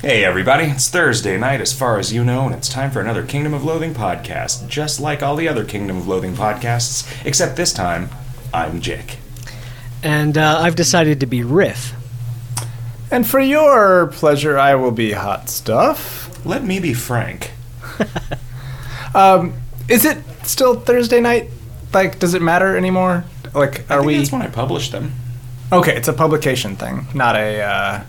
Hey everybody, it's Thursday night as far as you know, and it's time for another Kingdom of Loathing podcast, just like all the other Kingdom of Loathing podcasts, except this time, I'm Jake. And uh, I've decided to be Riff. And for your pleasure, I will be hot stuff. Let me be frank. Um, is it still Thursday night? Like, does it matter anymore? Like, I are think we? that's when I published them. Okay, it's a publication thing, not a, uh,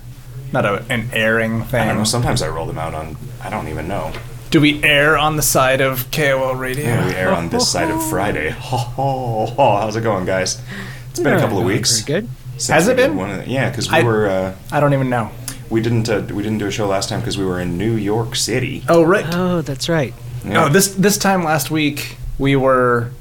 not a, an airing thing. I don't know, sometimes I roll them out on, I don't even know. Do we air on the side of KOL Radio? Yeah, we air on this side of Friday. Ho, ho, ho. How's it going, guys? It's been a couple of weeks. Pretty good. since Has we it did been? One of the, yeah, because we I- were, uh, I don't even know. we didn't, uh, we didn't do a show last time because we were in New York City. Oh, right. Oh, that's right. Yeah. Oh, this this time last week we were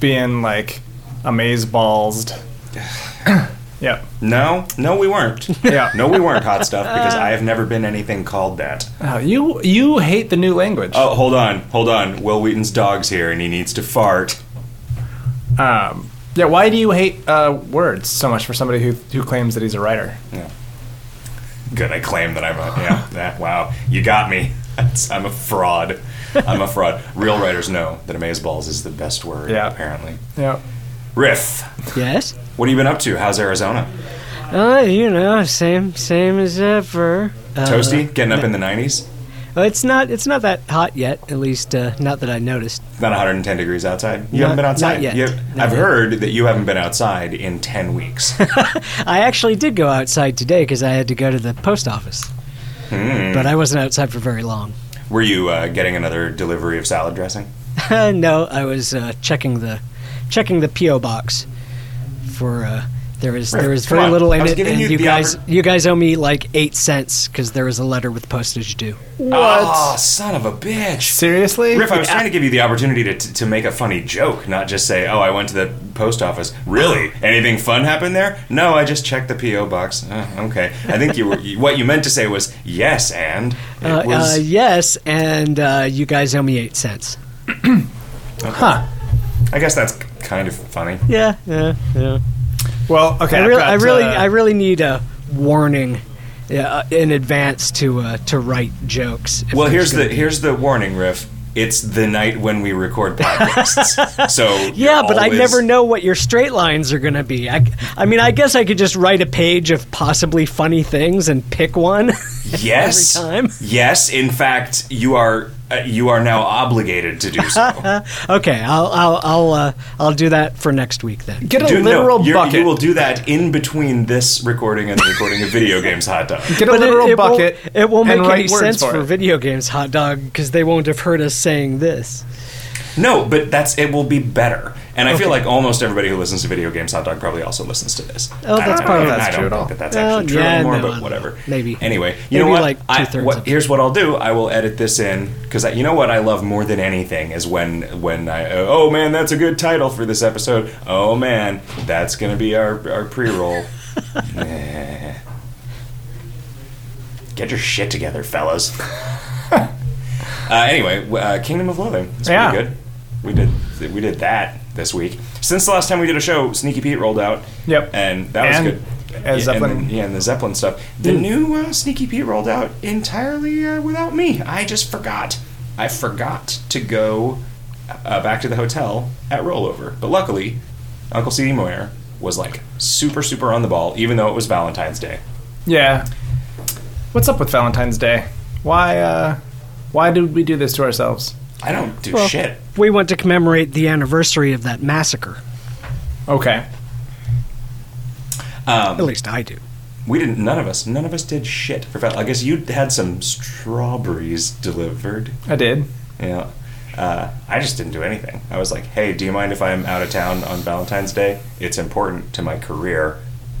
being like amaze ballsed. yep. No, no, we weren't. Yeah. No, we weren't hot stuff because I have never been anything called that. Oh, you you hate the new language. Oh, hold on, hold on. Wil Wheaton's dog's here and he needs to fart. Um, yeah. Why do you hate uh, words so much for somebody who who claims that he's a writer? Yeah. Good, I claim that I'm a yeah. That, wow, you got me. That's, I'm a fraud. I'm a fraud. Real writers know that amazeballs is the best word. Yeah. apparently. Yeah. Riff, Yes. what have you been up to? How's Arizona? Uh, you know, same same as ever. Uh, Toasty, getting up in the 90s. well, it's not it's not that hot yet. At least uh, not that I noticed. Not 110 degrees outside. You Not- haven't been outside. yet. You- I've yet. heard that you haven't been outside in 10 weeks. I actually did go outside today because I had to go to the post office, Hmm. but I wasn't outside for very long. Were you uh, getting another delivery of salad dressing? no, I was uh, checking the checking the PO box for. Uh, there was there was very little in it, and you you, guys oppor- you guys owe me like eight cents because there was a letter with postage due. What? Oh, son of a bitch. Seriously? Riff, I was trying to give you the opportunity to, to make a funny joke, not just say, "Oh, I went to the post office." Really? Anything fun happened there? No, I just checked the PO box. Uh, okay. I think you were what you meant to say was yes, and it Uh, was uh, yes, and uh, you guys owe me eight cents. Huh. I guess that's kind of funny. Yeah, yeah, yeah. Well, okay. I I've really, got, I really, uh, I really need a warning uh, in advance to uh, to write jokes. if Well, there's here's the be- here's the warning, Riff. It's the night when we record podcasts. so Yeah, you're but I never know what your straight lines are going to be. I, I mean, I guess I could just write a page of possibly funny things and pick one. Yes. every time. Yes. In fact, you are uh, you are now obligated to do so. okay, I'll I'll I'll uh, I'll do that for next week then. Get a Do- literal you're- bucket. You will do that in between this recording and the recording of video games hot dog. Get a But literal it bucket. Won't, it won't make any sense for, it. video games, hot dog, because they won't have heard us saying this. No, but that's it will be better. And I feel like almost everybody who listens to video games hot dog probably also listens to this. Oh, that's probably- that's I don't true at think all. that that's Well, actually true yeah, anymore, no, but whatever. Maybe. Anyway, you know what? like I- what- here's what I'll do. I will edit this in because you know what I love more than anything is when when I oh man that's a good title for this episode. Oh man, that's gonna be our our pre roll. Nah. Get your shit together, fellas. uh, anyway, uh, Kingdom of Loathing. It's Yeah. pretty good. We did we did that this week. Since the last time we did a show, Sneaky Pete rolled out. Yep. and that was And, good. uh, yeah, Zeppelin. And, the- yeah, and the Zeppelin stuff. The new uh, Sneaky Pete rolled out entirely uh, without me. I just forgot. I forgot to go uh, back to the hotel at rollover. But luckily, Uncle C.D. Moyer was like super super on the ball, even though it was Valentine's Day. Yeah. What's up with Valentine's Day? Why? uh Why did we do this to ourselves? I don't do Well, shit. We want to commemorate the anniversary of that massacre. Okay. Um, At least I do. We didn't. None of us. None of us did shit for Val. I guess you had some strawberries delivered. I did. Yeah. Uh, I just didn't do anything. I was like, "Hey, do you mind if I'm out of town on Valentine's Day? It's important to my career.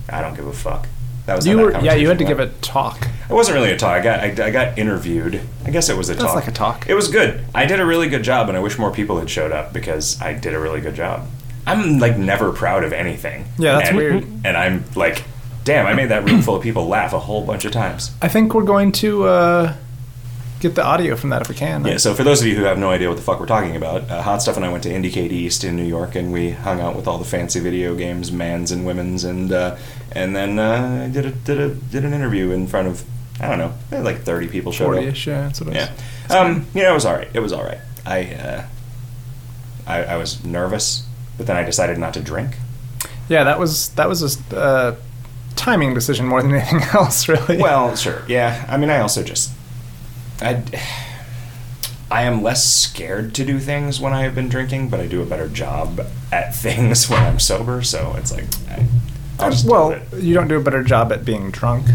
I don't give a fuck." That was You were. Yeah, you had to conversation give a talk. It wasn't really a talk. I got. I, I got interviewed. I guess it was a That's talk. like a talk. It was good. I did a really good job, and I wish more people had showed up because I did a really good job. I'm like never proud of anything. Yeah, that's And- weird. And I'm like, damn, I made that room full of people laugh a whole bunch of times. I think we're going to uh get the audio from that if we can. Yeah, so for those of you who have no idea what the fuck we're talking about, uh, Hot Stuff and I went to Indiecade East in New York, and we hung out with all the fancy video games, mans and women's, and uh, and then uh, I did a, did a did an interview in front of I don't know, like 30 people showed up. Forty-ish. Yeah, that's what it was. Yeah. Um, know, it was all right. It was all right. I, uh, I, I was nervous, but then I decided not to drink. Yeah, that was that was a uh, timing decision more than anything else, really. Well, sure. Yeah. I mean, I also just, I, I am less scared to do things when I have been drinking, but I do a better job at things when I'm sober. So it's like, I, well, it. you don't do a better job at being drunk,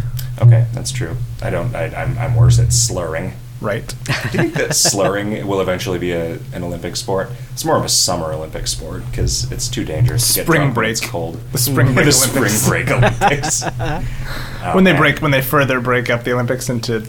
Okay, that's true. I don't. I, I'm, I'm worse at slurring. right? Do you think that slurring will eventually be a, an Olympic sport? It's more of a summer Olympic sport because it's too dangerous to Spring break. It's cold. The spring break the Olympics. spring break Olympics. Oh, when they man. break, when they further break up the Olympics into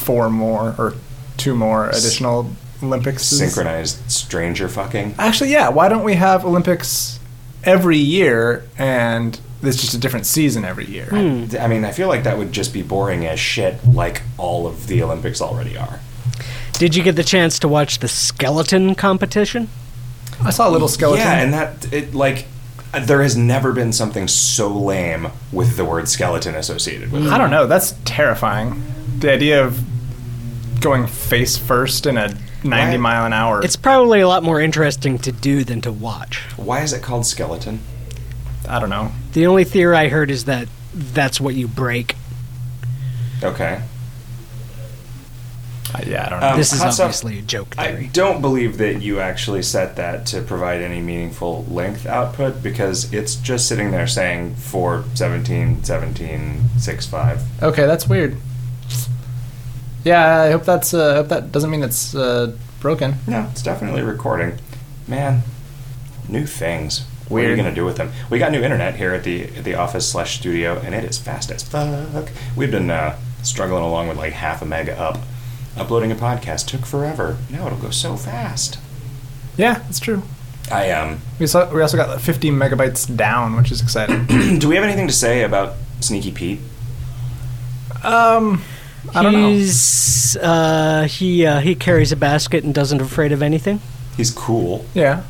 four more or two more additional Olympics. synchronized stranger fucking. Actually, yeah. Why don't we have Olympics every year and it's just a different season every year? Hmm. I mean, I feel like that would just be boring as shit, like all of the Olympics already are. Did you get the chance to watch the skeleton competition? I saw a little skeleton. Yeah, and that it like there has never been something so lame with the word skeleton associated with it. I don't know. That's terrifying. The idea of going face first in a 90 Right. mile an hour. It's probably a lot more interesting to do than to watch. Why is it called skeleton? I don't know. The only theory I heard is that that's what you break. Okay. I, yeah, I don't know. Um, this is hot stuff. obviously a joke I theory. don't believe that you actually set that to provide any meaningful length output because it's just sitting there saying 4, 17, 17, 6, 5. okay, that's weird. Yeah, I hope that's. Uh, I hope that doesn't mean it's uh, broken. No, it's definitely recording. Man, new things. What are you Weird. gonna do with them? We got new internet here at the at the office slash studio, and it is fast as fuck. We've been uh, struggling along with like half a mega up. Uploading a podcast took forever. Now it'll go so fast. Yeah, it's true. I um. We saw, we also got 50 megabytes down, which is exciting. do we have anything to say about Sneaky Pete? um, I don't know. He's uh, he uh, he carries a basket and doesn't afraid of anything. He's cool, Yeah.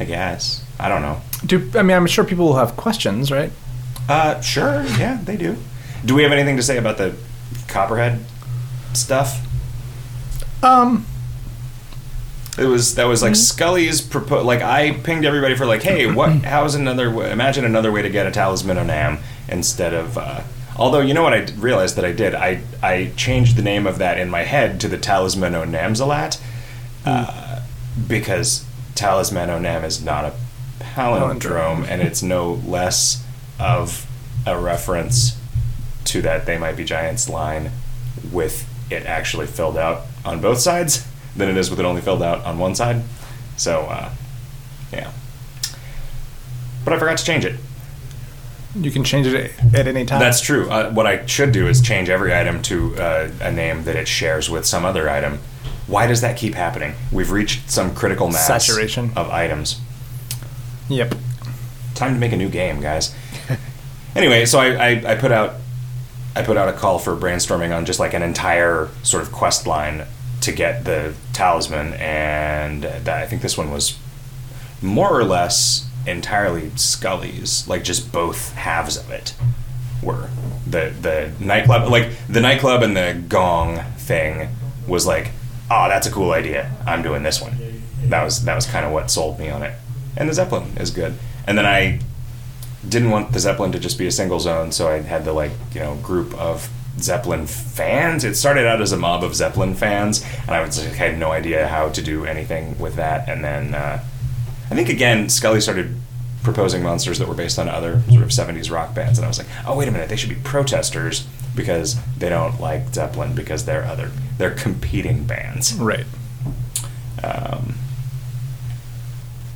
I guess. I don't know. Do I mean I'm sure people will have questions, right? Uh, sure. Yeah, they do. Do we have anything to say about the Copperhead stuff? Um, It was that was like Scully's propo- Like I pinged everybody for like, hey, what? How's another? way Imagine another way to get a talisman on o' Nam instead of. Uh, although you know what I realized that I did, I I changed the name of that in my head to the talisman o' Namsilat, uh, because talisman o' Nam is not a palindrome, Palindrome. and it's no less of a reference to that they might be giants line with it actually filled out on both sides than it is with it only filled out on one side. So, uh, yeah. But I forgot to change it. You can change it at any time. That's true. Uh, what I should do is change every item to uh, a name that it shares with some other item. Why does that keep happening? We've reached some critical mass Saturation. of items. Yep. Time to make a new game, guys. anyway, so I, I, I put out I put out a call for brainstorming on just like an entire sort of quest line to get the talisman, and that, I think this one was more or less entirely Scully's, like just both halves of it were the the nightclub, like the nightclub and the gong thing was like, oh, that's a cool idea. I'm doing this one. That was that was kind of what sold me on it. And the Zeppelin is good. And then I didn't want the Zeppelin to just be a single zone, so I had the like you know group of Zeppelin fans. It started out as a mob of Zeppelin fans, and I was like, I had no idea how to do anything with that. And then uh, I think again Scully started proposing monsters that were based on other sort of 70s rock bands, and I was like, oh wait a minute, they should be protesters because they don't like Zeppelin because they're other they're competing bands. Right. Um,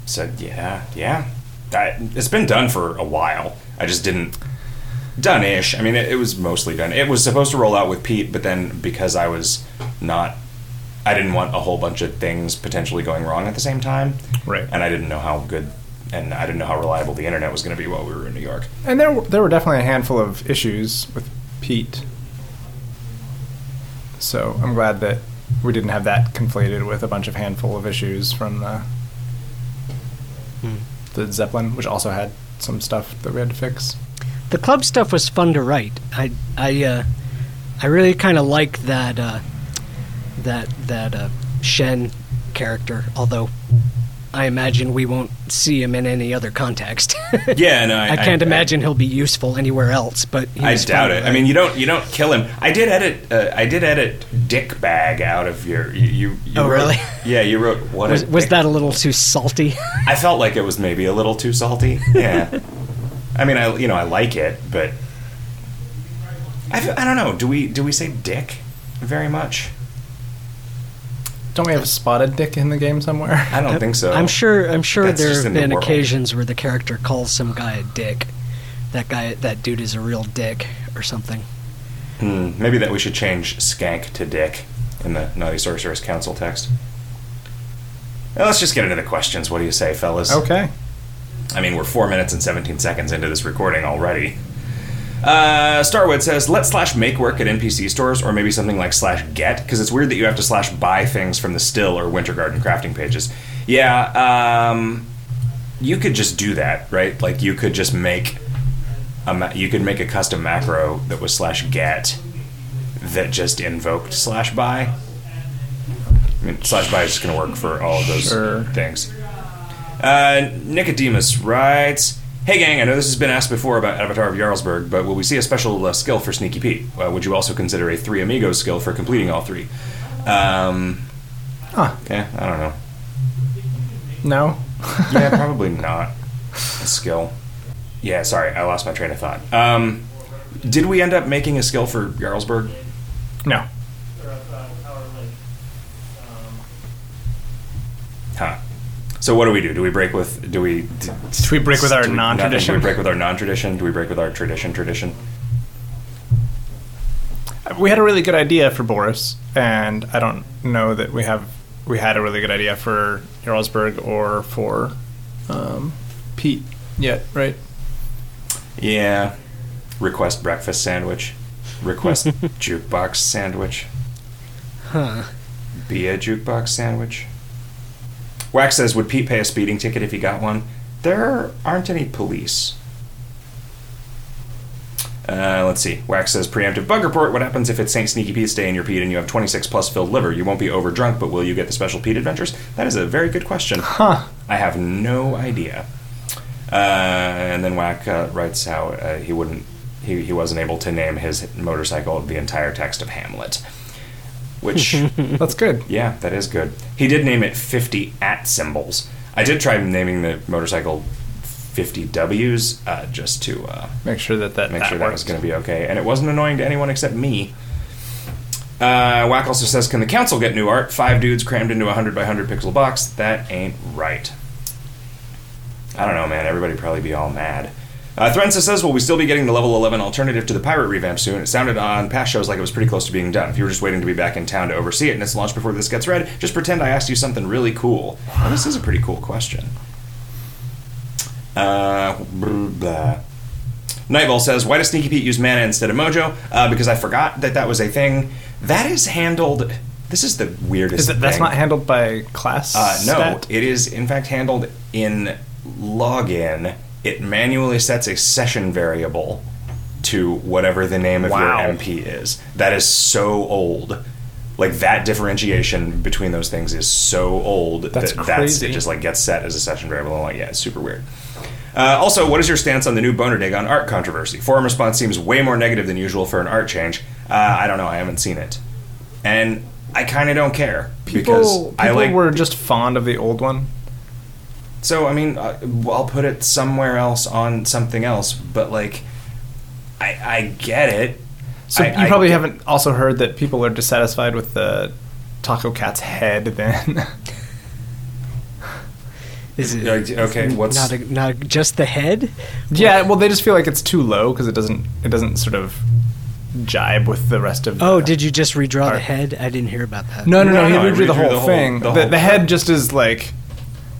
so yeah, yeah, I, it's been done for a while. I just didn't done-ish. I mean, it, it was mostly done. It was supposed to roll out with Pete, but then because I was not, I didn't want a whole bunch of things potentially going wrong at the same time, Right. and I didn't know how good. And I didn't know how reliable the internet was going to be while we were in New York. And there, were- there were definitely a handful of issues with Pete. So I'm glad that we didn't have that conflated with a bunch of handful of issues from the, the Zeppelin, which also had some stuff that we had to fix. the club stuff was fun to write. I I uh, I really kind of like that uh, that that uh, Shen character. Although I imagine we won't see him in any other context. Yeah, no, I, I can't imagine he'll be useful anywhere else. But I doubt it. I mean, you don't you don't kill him. I did edit. Uh, I did edit Dick Bag out of your. You. you, you Oh, wrote- really? Yeah, you wrote what? was, was that a little too salty? I felt like it was maybe a little too salty. Yeah. I mean, I you know I like it, but I, I don't know. Do we do we say Dick very much? Don't we have a spotted dick in the game somewhere? I don't think so. I'm sure. I'm sure That's there just have in the been world. occasions where the character calls some guy a dick. That guy, that dude, is a real dick or something. Hmm, maybe that we should change Skank to Dick in the Naughty Sorceress Council text. Well, let's just get into the questions. What do you say, fellas? Okay. I mean, we're four minutes and 17 seconds into this recording already. Uh, Starwood says, let slash make work at NPC stores or maybe something like slash get, because it's weird that you have to slash buy things from the still or Winter Garden crafting pages. Yeah, um, you could just do that, right? Like, you could just make a ma- you could make a custom macro that was slash get that just invoked slash buy. I mean, slash buy is just going to work for all of those Sure. things. Uh, Nicodemus writes, "Hey gang, I know this has been asked before about Avatar of Jarlsberg, but will we see a special uh, skill for Sneaky Pete? Uh, would you also consider a Three Amigos skill for completing all three? Um, Huh. yeah, I don't know. No. Yeah, probably not a skill. Yeah, sorry, I lost my train of thought. Um, did we end up making a skill for Jarlsberg? No. Huh. So what do we do? Do we break with? Do we? Do, Do we break with our do we- nothing? non-tradition? Do we break with our non-tradition? Do we break with our tradition? Tradition? We had a really good idea for Boris, and I don't know that we have we had a really good idea for Jarlsberg or for um, Pete yet, right? Yeah. Request breakfast sandwich. Request jukebox sandwich. Huh. Be a jukebox sandwich. Wax says, "Would Pete pay a speeding ticket if he got one?" There aren't any police. Uh, let's see. Wax says, "Preemptive bug report. What happens if it's Saint Sneaky Pete's day and you're Pete and you have 26 plus filled liver? You won't be over drunk, but will you get the special Pete adventures?" That is a very good question. Huh. I have no idea. Uh, and then Whack uh, writes how uh, he wouldn't, he, he wasn't able to name his motorcycle the entire text of Hamlet, which That's good. yeah, that is good. He did name it 50 at symbols. I did try naming the motorcycle 50 W's uh, just to uh, Make sure that that, make that sure that was going to be okay. And it wasn't annoying to anyone except me. Uh, Whack also says, Can the council get new art? Five dudes crammed into a 100 by 100 pixel box. That ain't right. I don't know, man. Everybody probably be all mad. Uh, Thrensa says, Will we still be getting the level 11 alternative to the pirate revamp soon? It sounded on past shows like it was pretty close to being done. If you were just waiting to be back in town to oversee it and it's launched before this gets read, just pretend I asked you something really cool. Well, this is a pretty cool question. Uh, blah, blah. Nightball says, "Why does Sneaky Pete use mana instead of Mojo? Uh, because I forgot that that was a thing. That is handled. This is the weirdest. Is that, that's thing. not handled by class? Uh, no, stat? it is in fact handled in login. It manually sets a session variable to whatever the name of Wow. your MP is. That is so old. Like that differentiation between those things is so old That's that that's it just like gets set as a session variable. I'm like, yeah, it's super weird. Uh, also, what is your stance on the new Bonerdagon art controversy? Forum response seems way more negative than usual for an art change. Uh, I don't know. I haven't seen it, and I kind of don't care People, because people I like. were just fond of the old one. So I mean, uh, I'll put it somewhere else on something else, but like, I I get it. So I- you probably get- haven't also heard that people are dissatisfied with the Taco Cat's head. Then Is it Okay, what's not a, not a, just the head? yeah, well, they just feel like it's too low because it doesn't it doesn't sort of jibe with the rest of. The Oh, did you just redraw the head? I didn't hear about that. No, no, no. No, he no, I redrew the whole the whole- thing. the The, whole the head just is like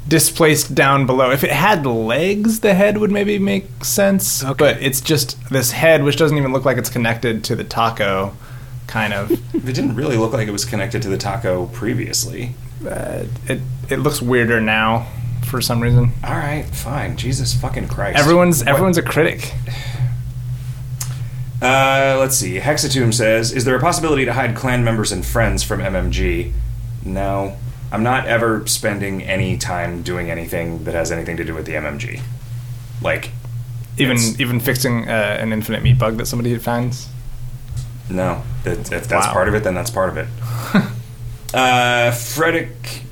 displaced down below. If it had legs, the head would maybe make sense. Okay. But it's just this head, which doesn't even look like it's connected to the taco. Kind of. it didn't really look like it was connected to the taco previously. uh, it it looks weirder now for some reason. All right, fine. Jesus fucking Christ. Everyone's What- everyone's a critic. Uh, let's see. Hexatomb says, "Is there a possibility to hide clan members and friends from MMG?" No, I'm not ever spending any time doing anything that has anything to do with the MMG. Like, Even even fixing uh, an infinite meat bug that somebody finds. no, that, if that's Wow. part of it, then that's part of it. uh, Frederick.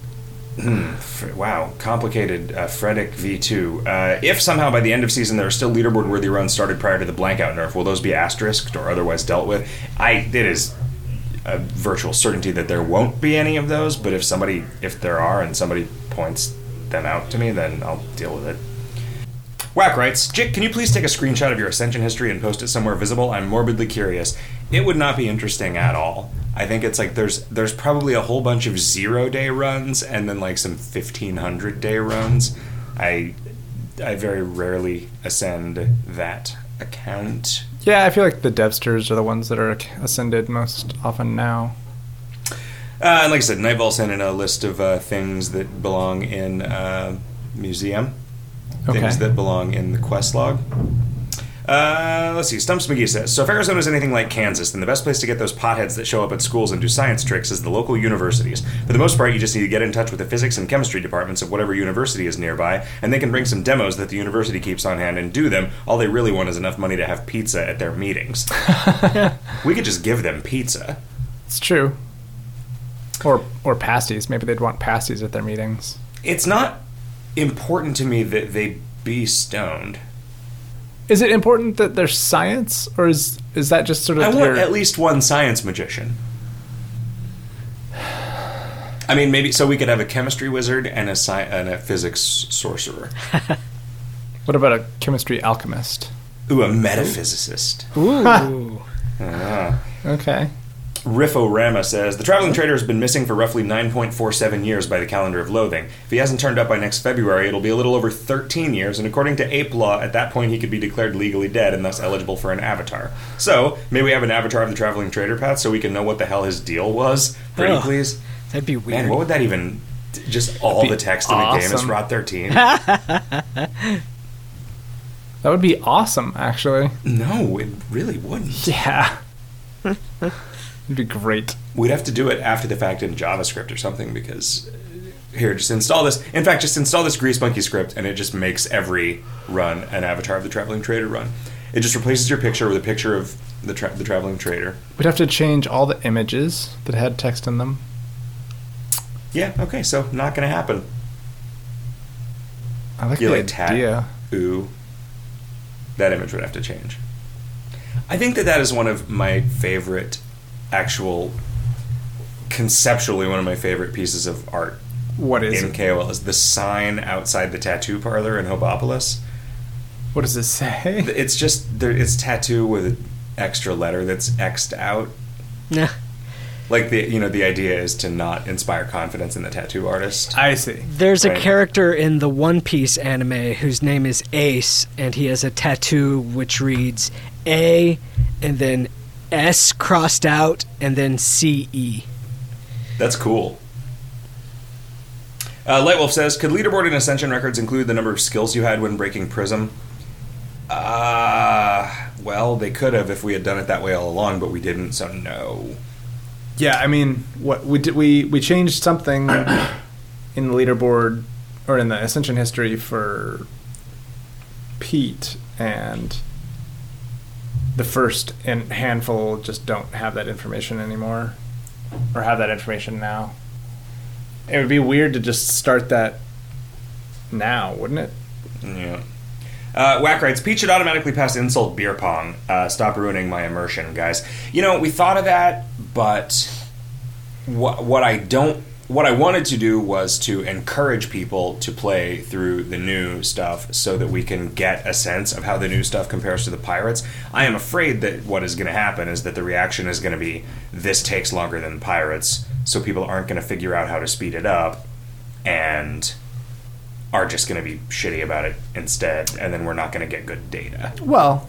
Hmm, wow, complicated. Uh, Frederick V2. Uh, if somehow by the end of season there are still leaderboard worthy runs started prior to the blank out nerf, will those be asterisked or otherwise dealt with? I it is a virtual certainty that there won't be any of those. But if somebody, if there are, and somebody points them out to me, then I'll deal with it. Whack writes, Jick, can you please take a screenshot of your ascension history and post it somewhere visible? I'm morbidly curious. It would not be interesting at all. I think it's like there's there's probably a whole bunch of zero day runs and then like some fifteen hundred day runs. I I very rarely ascend that account. Yeah, I feel like the devsters are the ones that are ascended most often now. Uh, and like I said, Nightball sent in a list of uh, things that belong in uh, museum, Okay. things that belong in the quest log. Uh, let's see. Stumps McGee says So, if Arizona is anything like Kansas, then the best place to get those potheads that show up at schools and do science tricks is the local universities. For the most part, you just need to get in touch with the physics and chemistry departments of whatever university is nearby, and they can bring some demos that the university keeps on hand and do them. All they really want is enough money to have pizza at their meetings. we could just give them pizza. It's true. Or or pasties. Maybe they'd want pasties at their meetings. It's not important to me that they be stoned. Is it important that there's science, or is is that just sort of I want your- at least one science magician. I mean, maybe so we could have a chemistry wizard and a sci- and a physics sorcerer. what about a chemistry alchemist? Ooh, a metaphysicist. Ooh. Ah. Okay. Rifforama says the traveling trader has been missing for roughly 9.47 years by the calendar of loathing. If he hasn't turned up by next February, it'll be a little over 13 years, and according to ape law, at that point he could be declared legally dead and thus eligible for an avatar. So, may we have an avatar of the traveling trader path so we can know what the hell his deal was? Pretty Ugh. please. That'd be weird. Man, what would that even? Just all the be text in the game is. Rot 13? That would be awesome, actually. no, it really wouldn't. Yeah. It'd be great. We'd have to do it after the fact in JavaScript or something because uh, here, just install this. In fact, just install this Grease Monkey script and it just makes every run an avatar of the traveling trader run. It just replaces your picture with a picture of the tra- the traveling trader. We'd have to change all the images that had text in them. Yeah, okay, so not gonna happen. I like You the like tat? idea. Ooh, that image would have to change. I think that that is one of my favorite, actual, conceptually one of my favorite pieces of art What is in it? KOL is the sign outside the tattoo parlor in Hobopolis. What does it say? It's just there. It's tattoo with an extra letter that's xed out. Yeah. Like the you know the idea is to not inspire confidence in the tattoo artist. I see. There's a character in the One Piece anime whose name is Ace, and he has a tattoo which reads A and then S crossed out and then C E. That's cool. Uh, Lightwolf says, "Could leaderboard and ascension records include the number of skills you had when breaking Prism?" Uh, well, they could have if we had done it that way all along, but we didn't, so no. Yeah, I mean, what we did we we changed something in the leaderboard or in the ascension history for Pete and the first and handful just don't have that information anymore or have that information now. It would be weird to just start that now, wouldn't it? Yeah. Uh, Whack writes, Pete should automatically pass insult beer pong. Uh, stop ruining my immersion, guys. You know, we thought of that, but what I don't what I wanted to do was to encourage people to play through the new stuff so that we can get a sense of how the new stuff compares to the pirates. I am afraid that what is going to happen is that the reaction is going to be this takes longer than pirates, so people aren't going to figure out how to speed it up and are just going to be shitty about it instead, and then we're not going to get good data. Well,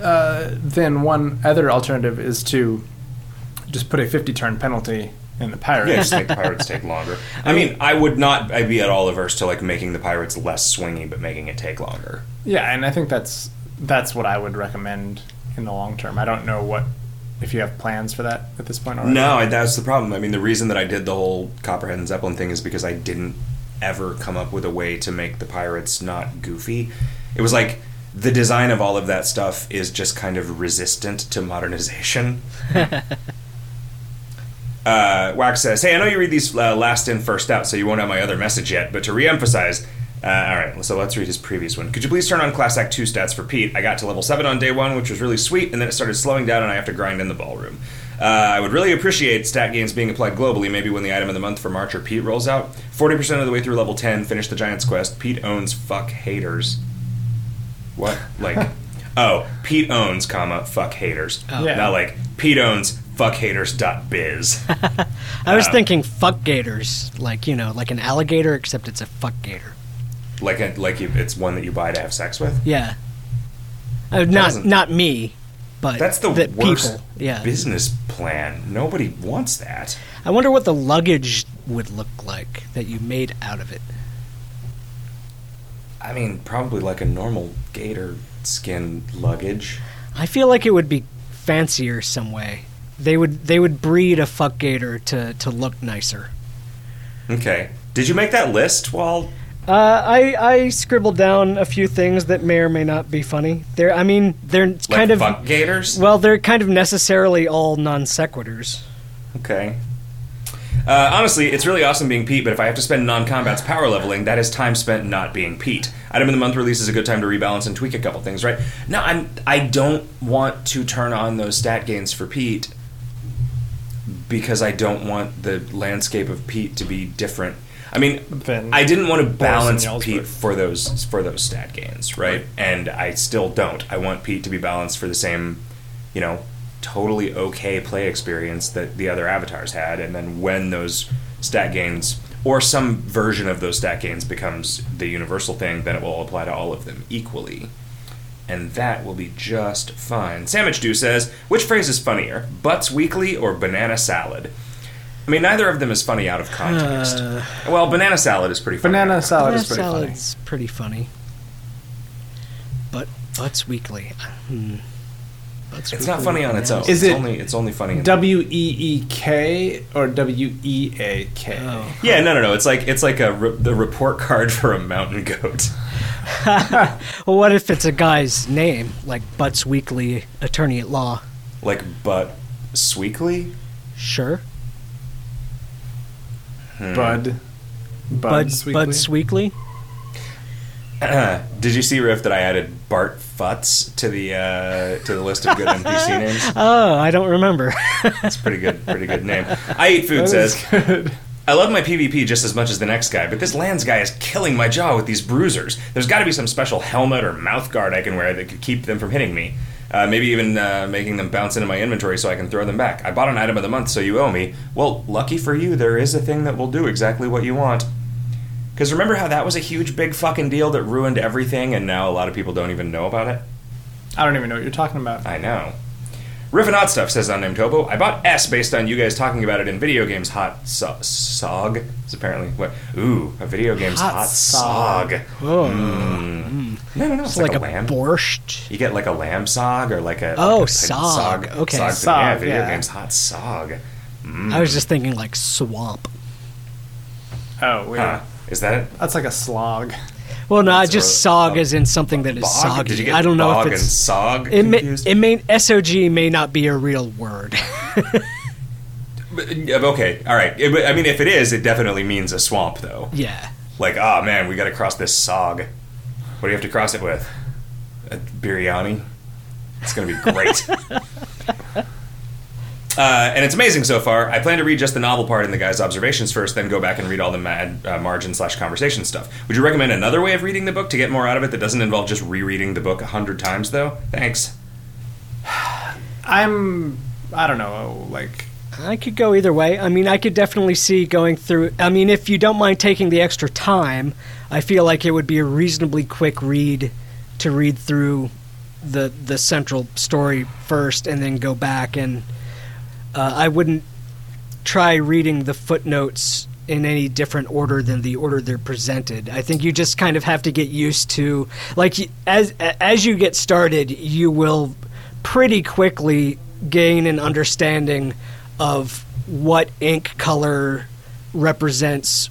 uh, then one other alternative is to just put a 50 turn penalty in the pirates. Yeah, just make the pirates take longer. I mean, I would not I'd be at all averse to like making the pirates less swingy, but making it take longer. Yeah, and I think that's that's what I would recommend in the long term. I don't know what if you have plans for that at this point already. No, that's the problem. I mean, the reason that I did the whole Copperhead and Zeppelin thing is because I didn't ever come up with a way to make the pirates not goofy. It was like the design of all of that stuff is just kind of resistant to modernization. uh, Wax says, "Hey, I know you read these uh, last in, first out, so you won't have my other message yet. But to re-emphasize, uh, all right, so let's read his previous one. Could you please turn on Class Act 2 stats for Pete? I got to level 7 on day 1, which was really sweet, and then it started slowing down and I have to grind in the ballroom. Uh, I would really appreciate stat gains being applied globally, maybe when the item of the month for March or Pete rolls out. 40% of the way through level 10, finish the Giant's Quest. Pete owns fuck haters. What? Like, oh, Pete owns, comma, fuck haters. Oh. Yeah. Not like, Pete owns fuckhaters.biz. I was Um, thinking fuck gators, like you know, like an alligator, except it's a fuck gator. like, a, like you, it's one that you buy to have sex with. Yeah. Uh, not doesn't- me, but That's the that worst people. Yeah. business plan. Nobody wants that. I wonder what the luggage would look like that you made out of it. I mean, probably like a normal gator skin luggage. I feel like it would be fancier some way. They would they would breed a fuck gator to to look nicer. Okay. Did you make that list while Uh, I I scribbled down a few things that may or may not be funny. They're I mean they're like kind of fuck gators? well they're kind of necessarily all non sequiturs. Okay. Uh, honestly, it's really awesome being Pete, but if I have to spend non-combat's power leveling, that is time spent not being Pete. Item of the month release is a good time to rebalance and tweak a couple things, right? No, I'm. I don't want to turn on those stat gains for Pete because I don't want the landscape of Pete to be different. I mean, Than I didn't want to balance. Pete for those for those stat gains, right? And I still don't. I want Pete to be balanced for the same, you know, totally okay play experience that the other avatars had. And then when those stat gains or some version of those stat gains becomes the universal thing, then it will apply to all of them equally. And that will be just fine. Sandwich Dew says, which phrase is funnier, butts weekly or banana salad? I mean, neither of them is funny out of context. Uh, well, banana salad is pretty funny. Banana salad Banana is pretty funny. salad's pretty funny. But Butts Weekly. Hmm. Butts It's not funny on its own. bananas. Is it's it only it's only funny. W E E K or W E A K? Oh. yeah, no, no, no. It's like it's like a re- the report card for a mountain goat. Well, what if it's a guy's name, like Butts Weekly Attorney at Law? Like but Sweekly. Sure. Hmm. Bud. Bud Bud Butts Weekly. Did you see Riff that I added Bart Futz to the uh, to the list of good NPC names? Oh, I don't remember. That's a pretty good, pretty good name. I eat food says. good. I love my PvP just as much as the next guy, but this lands guy is killing my jaw with these bruisers. There's got to be some special helmet or mouth guard I can wear that could keep them from hitting me. Uh, maybe even uh, making them bounce into my inventory so I can throw them back. I bought an item of the month, so you owe me. Well, lucky for you, there is a thing that will do exactly what you want. Because remember how that was a huge, big fucking deal that ruined everything, and now a lot of people don't even know about it? I don't even know what you're talking about. I know. Riff Hot Stuff says unnamed Topo. I bought S based on you guys talking about it in video games. Hot so- Sog is apparently what? Ooh, a video game's Hot Hot, Sog. Sog. Oh, Mm. No, no, no. It's, it's like, like, a, a, lamb. borscht. you get like a lamb sog or like a Oh, like a sog. Okay. Sog, Sog, yeah, video yeah. games Hot Sog. Mm. I was just thinking like swamp. Oh, wait. Huh. Is that it? That's like a slog. Well, no, I just a- sog a as in something that is Bog? soggy. Did you get I don't know bog if it's and sog it may, confused? it may SOG may not be a real word. But, okay, all right. It- I mean, if it is, it definitely means a swamp, though. yeah. Like, oh man, we got to cross this sog. What do you have to cross it with? A biryani. It's gonna be great. Uh, and it's amazing so far. I plan to read just the novel part in the guy's observations first, then go back and read all the mad uh, margin slash conversation stuff. Would you recommend another way of reading the book to get more out of it that doesn't involve just rereading the book a hundred times, though? Thanks. I'm. I don't know. Like. I could go either way. I mean, I could definitely see going through. I mean, if you don't mind taking the extra time, I feel like it would be a reasonably quick read to read through the the central story first and then go back and uh, I wouldn't try reading the footnotes in any different order than the order they're presented. I think you just kind of have to get used to like as as you get started, you will pretty quickly gain an understanding of what ink color represents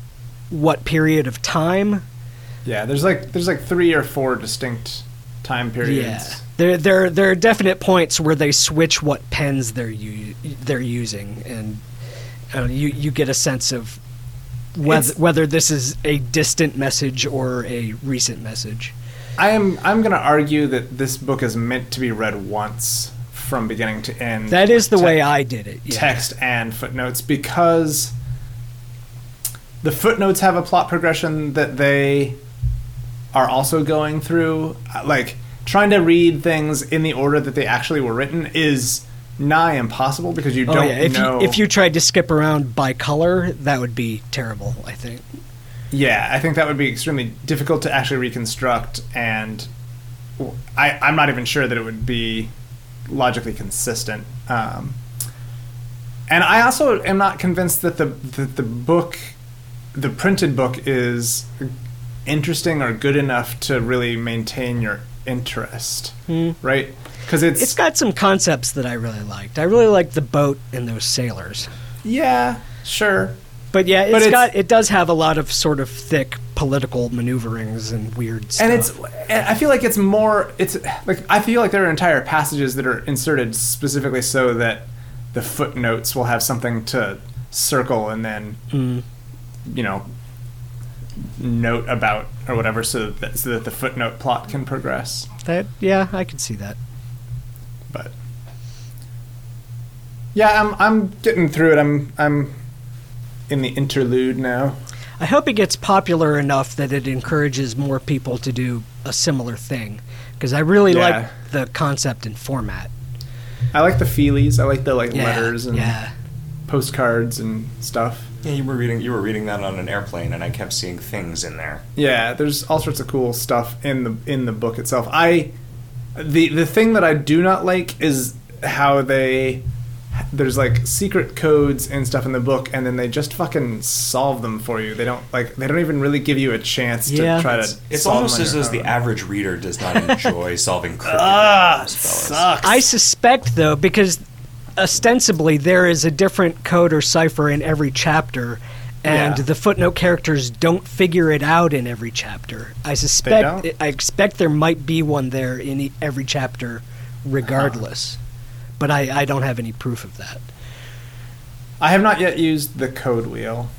what period of time. Yeah, there's like there's like three or four distinct time periods. Yeah, there there there are definite points where they switch what pens they're u- they're using, and uh, you you get a sense of whether It's- whether this is a distant message or a recent message. I am I'm gonna argue that this book is meant to be read once from beginning to end. That is the Te- way I did it. yeah. text and footnotes because the footnotes have a plot progression that they are also going through. Like trying to read things in the order that they actually were written is nigh impossible because you Oh don't yeah, if know. you if you tried to skip around by color, that would be terrible. I think. Yeah, I think that would be extremely difficult to actually reconstruct, and I, I'm not even sure that it would be logically consistent. Um, and I also am not convinced that the that the book, the printed book, is interesting or good enough to really maintain your interest, right? Because it's, It's got some concepts that I really liked. I really liked the boat and those sailors. yeah, sure. But yeah, But it's it's- got it does have a lot of sort of thick political maneuverings and weird stuff. and it's i feel like it's more it's like i feel like there are entire passages that are inserted specifically so that the footnotes will have something to circle and then Mm. you know note about or whatever so that, so that the footnote plot can progress that yeah, I can see that. but yeah i'm i'm getting through it i'm i'm in the interlude now I hope it gets popular enough that it encourages more people to do a similar thing because I really Yeah. like the concept and format. i like the feelies i like the like Yeah, letters and yeah. postcards and stuff Yeah, you were reading you were reading that on an airplane, and I kept seeing things in there. Yeah, there's all sorts of cool stuff in the in the book itself. I the the thing that I do not like is how they there's like secret codes and stuff in the book and then they just fucking solve them for you. They don't like they don't even really give you a chance Yeah. to try to It's solve almost them on as though the average reader does not enjoy solving cricket Ah, sucks. I suspect though because ostensibly there is a different code or cipher in every chapter. And Yeah. the footnote characters don't figure it out in every chapter. I suspect. I expect there might be one there in every chapter, regardless. Uh-huh. But I, I don't have any proof of that. I have not yet used the code wheel.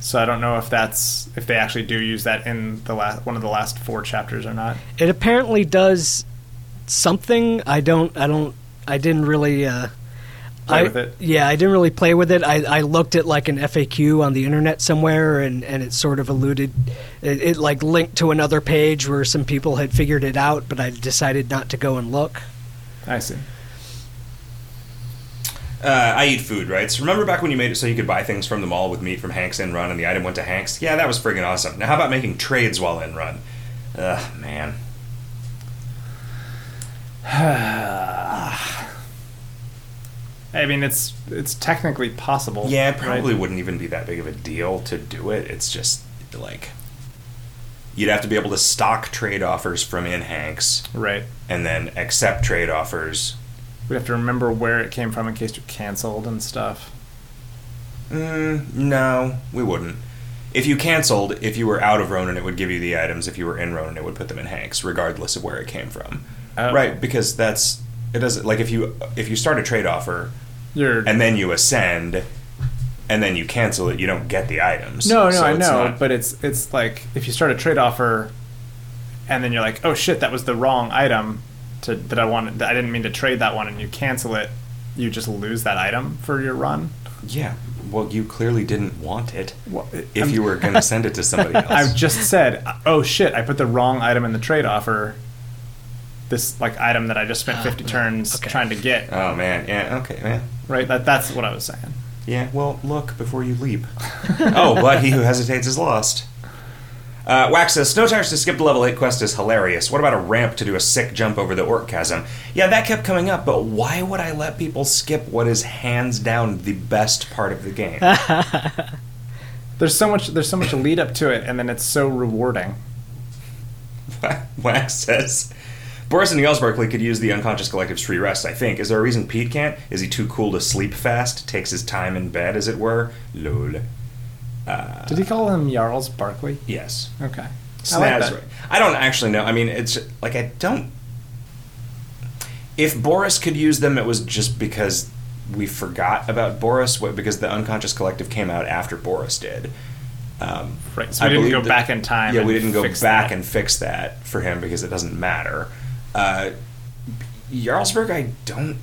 So I don't know if that's if they actually do use that in the last one of the last four chapters or not. It apparently does something. I don't. I don't. I didn't really. Uh, Play I, with it. Yeah, I didn't really play with it. I, I looked at like an FAQ on the internet somewhere, and, and it sort of alluded, it, it like linked to another page where some people had figured it out, but I decided not to go and look. I see. Uh, I eat food, right? So remember back when you made it so you could buy things from the mall with meat from Hagnk's in run and the item went to Hagnk's? Yeah, that was friggin' awesome. Now how about making trades while in run? Ugh, man. I mean, it's it's technically possible. Yeah, it right? probably wouldn't even be that big of a deal to do it. It's just like you'd have to be able to stock trade offers from in Hagnk's Right. and then accept trade offers. We have to remember where it came from in case you're canceled and stuff. Mm, no, we wouldn't. If you canceled, if you were out of Ronin, it would give you the items. If you were in Ronin, it would put them in Hagnk's, regardless of where it came from. Oh. Right, because that's it doesn't like if you if you start a trade offer You're and then you ascend and then you cancel it, you don't get the items. no, no, So I know, not- but it's it's like if you start a trade offer, and then you're like, oh shit, that was the wrong item to that I wanted. I didn't mean to trade that one, and you cancel it, you just lose that item for your run. yeah. Well, you clearly didn't want it. Well, If I'm- you were going to send it to somebody else, I've just said, oh shit, I put the wrong item in the trade offer. This like item that I just spent Ah, 50 turns okay. trying to get. Oh man, yeah, okay, man. Right, that that's what I was saying. Yeah, well, look before you leap. oh, but he who hesitates is lost. Uh, Wax says, Snow Tires to skip the level 8 quest is hilarious. What about a ramp to do a sick jump over the orc chasm? Yeah, that kept coming up, but why would I let people skip what is hands down the best part of the game? There's so much there's so much lead up to it, and then it's so rewarding. Wax says, Boris and Jarls Barkley could use the unconscious collective's free rest, I think. Is there a reason Pete can't? Is he too cool to sleep fast? Takes his time in bed, as it were? Lol. Did he call him Jarls Barkley? Yes. Okay. I like that. right. I don't actually know. I mean, it's like I don't. If Boris could use them, it was just because we forgot about Boris, what- because the unconscious collective came out after Boris did. Um, Right, so I we didn't believe go back in time Yeah, we didn't go back that. and fix that for him because it doesn't matter. Uh, Jarlsberg, I don't.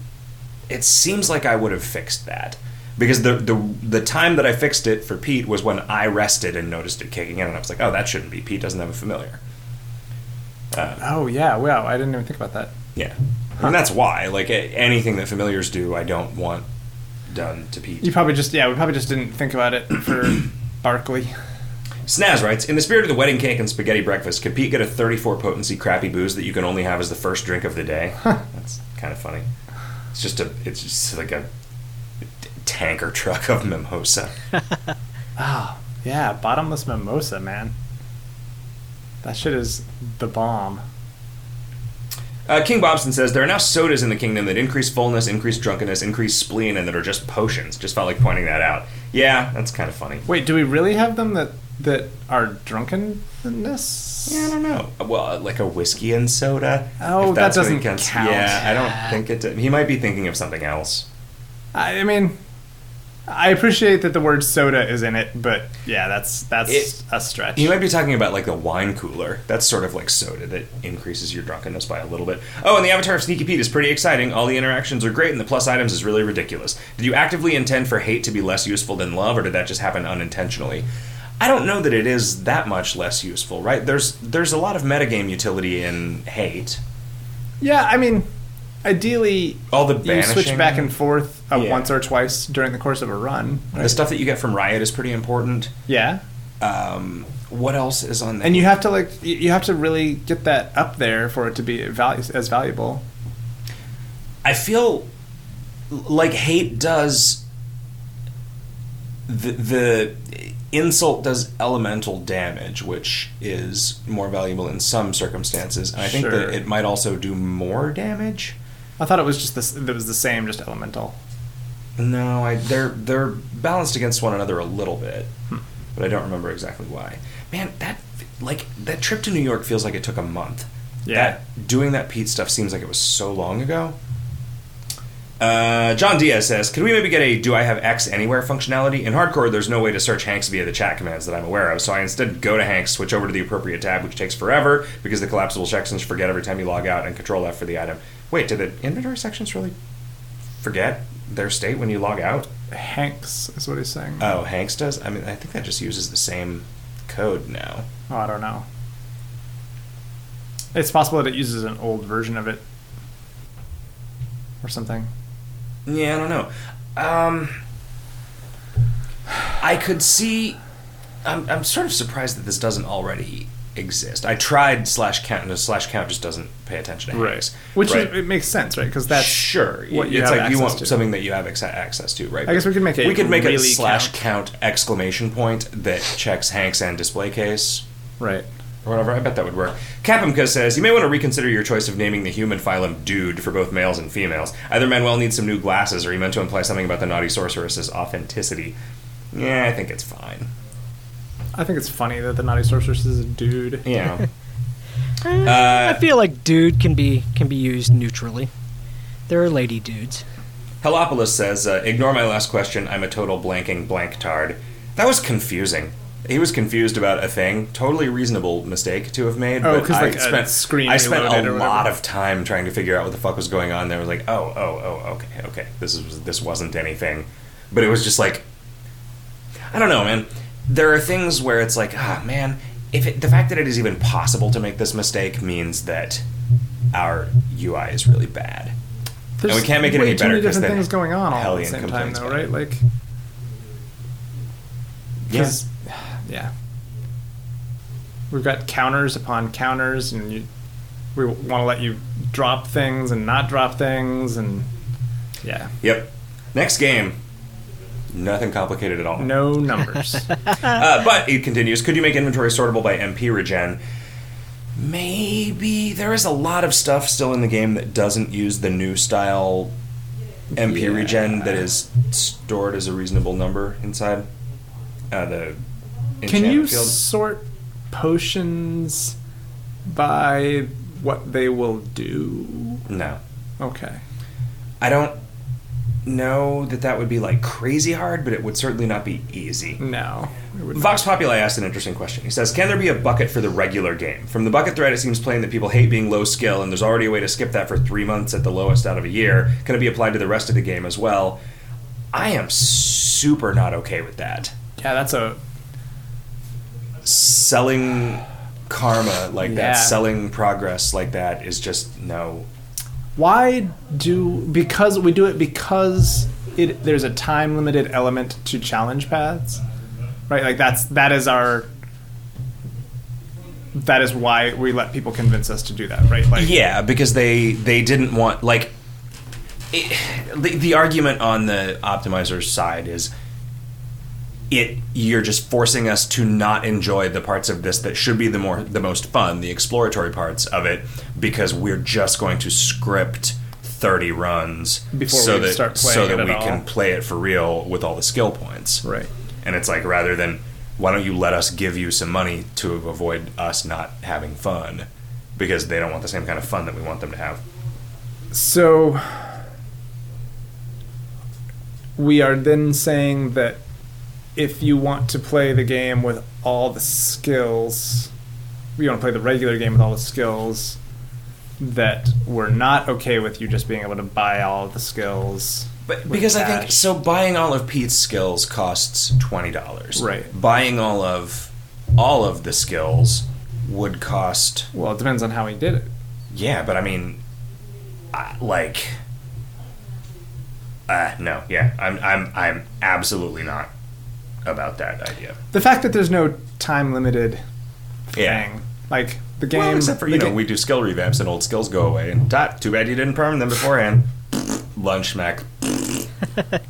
It seems like I would have fixed that because the the the time that I fixed it for Pete was when I rested and noticed it kicking in, and I was like, oh, that shouldn't be. Pete doesn't have a familiar. Uh, Oh yeah, wow! I didn't even think about that. yeah, and that's why. Like anything that familiars do, I don't want done to Pete. You probably just yeah, we probably just didn't think about it for Barkley. Snaz writes, in the spirit of the wedding cake and spaghetti breakfast, could Pete get a 34 potency crappy booze that you can only have as the first drink of the day? That's kind of funny. It's just a, it's just like a tanker truck of mimosa. Oh yeah, bottomless mimosa, man. That shit is the bomb. Uh, King Bobson says there are now sodas in the kingdom that increase fullness, increase drunkenness, increase spleen, and that are just potions. Just felt like pointing that out. Yeah, that's kind of funny. Wait, do we really have them that that are drunkenness? Yeah, I don't know. Uh, well, like a whiskey and soda. Oh, that that's what he doesn't counts- count. Yeah, I don't think it. He might be thinking of something else. I, I mean, I appreciate that the word soda is in it, but yeah, that's that's It- a stretch. You might be talking about like the wine cooler. That's sort of like soda that increases your drunkenness by a little bit. Oh, and the avatar of Sneaky Pete is pretty exciting. All the interactions are great, and the plus items is really ridiculous. Did you actively intend for hate to be less useful than love, or did that just happen unintentionally? I don't know that it is that much less useful, right? There's there's a lot of metagame utility in hate. yeah, I mean, ideally, All the you switch back and forth uh, Yeah. once or twice during the course of a run. The stuff that you get from Riot is pretty important. Yeah, Um, what else is on there? and you have to like you have to really get that up there for it to be as valuable. I feel like hate does the the insult does elemental damage, which is more valuable in some circumstances, and I think Sure. that it might also do more damage. I thought it was just this. It was the same, just elemental. No, I they're they're balanced against one another a little bit, hmm. but I don't remember exactly why. Man, that like that trip to New York feels like it took a month. Yeah. That doing that Pete stuff seems like it was so long ago. Uh, John Diaz says, "Can we maybe get a Do I have X anywhere functionality? In hardcore, there's no way to search Hagnk's via the chat commands that I'm aware of, so I instead go to Hagnk's, switch over to the appropriate tab, which takes forever because the collapsible sections forget every time you log out, and Control F for the item. Wait, did the inventory sections really forget their state when you log out? Hagnk's is what he's saying. Oh, Hagnk's does. I mean, I think that just uses the same code now. Oh, I don't know. It's possible that it uses an old version of it or something. Yeah, I don't know. Um, I could see. I'm, I'm sort of surprised that this doesn't already exist. I tried slash count, and slash count just doesn't pay attention to Hagnk's. Which right. is, it makes sense, right? Because that's sure. what you it's like you want to. something that you have ex- access to, right? I guess we could make a we could make a slash count. count exclamation point that checks Hagnk's and display case. right. Or whatever. I bet that would work. Capimka says you may want to reconsider your choice of naming the human phylum Dude for both males and females. Either Manuel needs some new glasses, or he meant to imply something about the naughty sorceress's authenticity. Yeah, I think it's fine. I think it's funny that the naughty sorceress is a dude. Yeah. I feel like dude can be can be used neutrally. There are lady dudes. Helopolis says, uh, ignore my last question. I'm a total blanking blank tard. That was confusing. He was confused about a thing. Totally reasonable mistake to have made. Oh, but 'cause, I like, a spent screen I spent a lot of time trying to figure out what the fuck was going on. There was like, oh, oh, oh, okay, okay. This is this wasn't anything, but it was just like, I don't know, man. There are things where it's like, ah, man. If it, the fact that it is even possible to make this mistake means that our UI is really bad. There's we can't make it any better many 'cause different things going on all at the same time, though, right? Like, Yeah. 'Cause- yeah. We've got counters upon counters, and you, we want to let you drop things and not drop things, and yeah, Yep. Next game. Nothing complicated at all. no numbers. Uh, but it continues. Could you make inventory sortable by MP regen? Maybe there is a lot of stuff still in the game that doesn't use the new style MP Yeah. regen that is stored as a reasonable number inside uh, the Can you sort potions by what they will do? No, Okay. I don't know that that would be like crazy hard, but it would certainly not be easy. No. Vox Populi asked an interesting question. He says, "Can there be a bucket for the regular game?" From the bucket thread, it seems plain that people hate being low skill, and there's already a way to skip that for three months at the lowest out of a year. Can it be applied to the rest of the game as well? I am super not okay with that. Yeah, that's a Selling karma like Yeah. that, selling progress like that is just no. Why do because we do it because it there's a time limited element to challenge paths, right? Like that's that is our that is why we let people convince us to do that, right? Like Yeah, because they they didn't want like it, the the argument on the optimizer's side is it you're just forcing us to not enjoy the parts of this that should be the more the most fun, the exploratory parts of it because we're just going to script 30 runs Before so we that start playing so that it we all. can play it for real with all the skill points. right. And it's like rather than why don't you let us give you some money to avoid us not having fun because they don't want the same kind of fun that we want them to have. So we are then saying that if you want to play the game with all the skills, you want to play the regular game with all the skills, that we're not okay with you just being able to buy all of the skills. But because I think so, buying all of Pete's skills costs twenty dollars. Right. Buying all of all of the skills would cost. Well, it depends on how he did it. Yeah, but I mean, I, like, uh, no, yeah, I'm, I'm, I'm absolutely not about that idea. The fact that there's no time limited thing, Yeah. like the game, Well, except for the you know, ga- we do skill revamps and old skills go away. And dot. Too bad you didn't perm them beforehand. Lunch smack.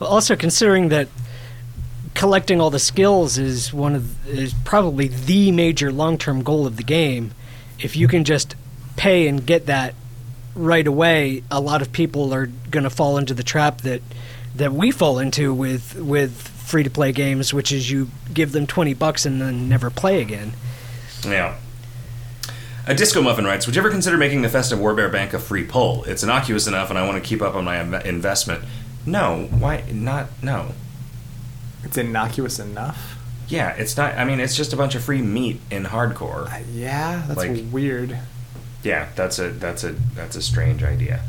Well, also considering that collecting all the skills is one of is probably the major long-term goal of the game. If you can just pay and get that right away, a lot of people are going to fall into the trap that that we fall into with with free-to-play games, which is you give them 20 bucks and then never play again. Yeah. A Disco Muffin writes, Would you ever consider making the Festive Warbear Bank a free pull? It's innocuous enough and I want to keep up on my Im- investment. No. Why not? No. it's innocuous enough. Yeah, it's not. I mean, it's just a bunch of free meat in hardcore. Uh, yeah, that's Like- weird. Yeah, that's a that's a that's a strange idea.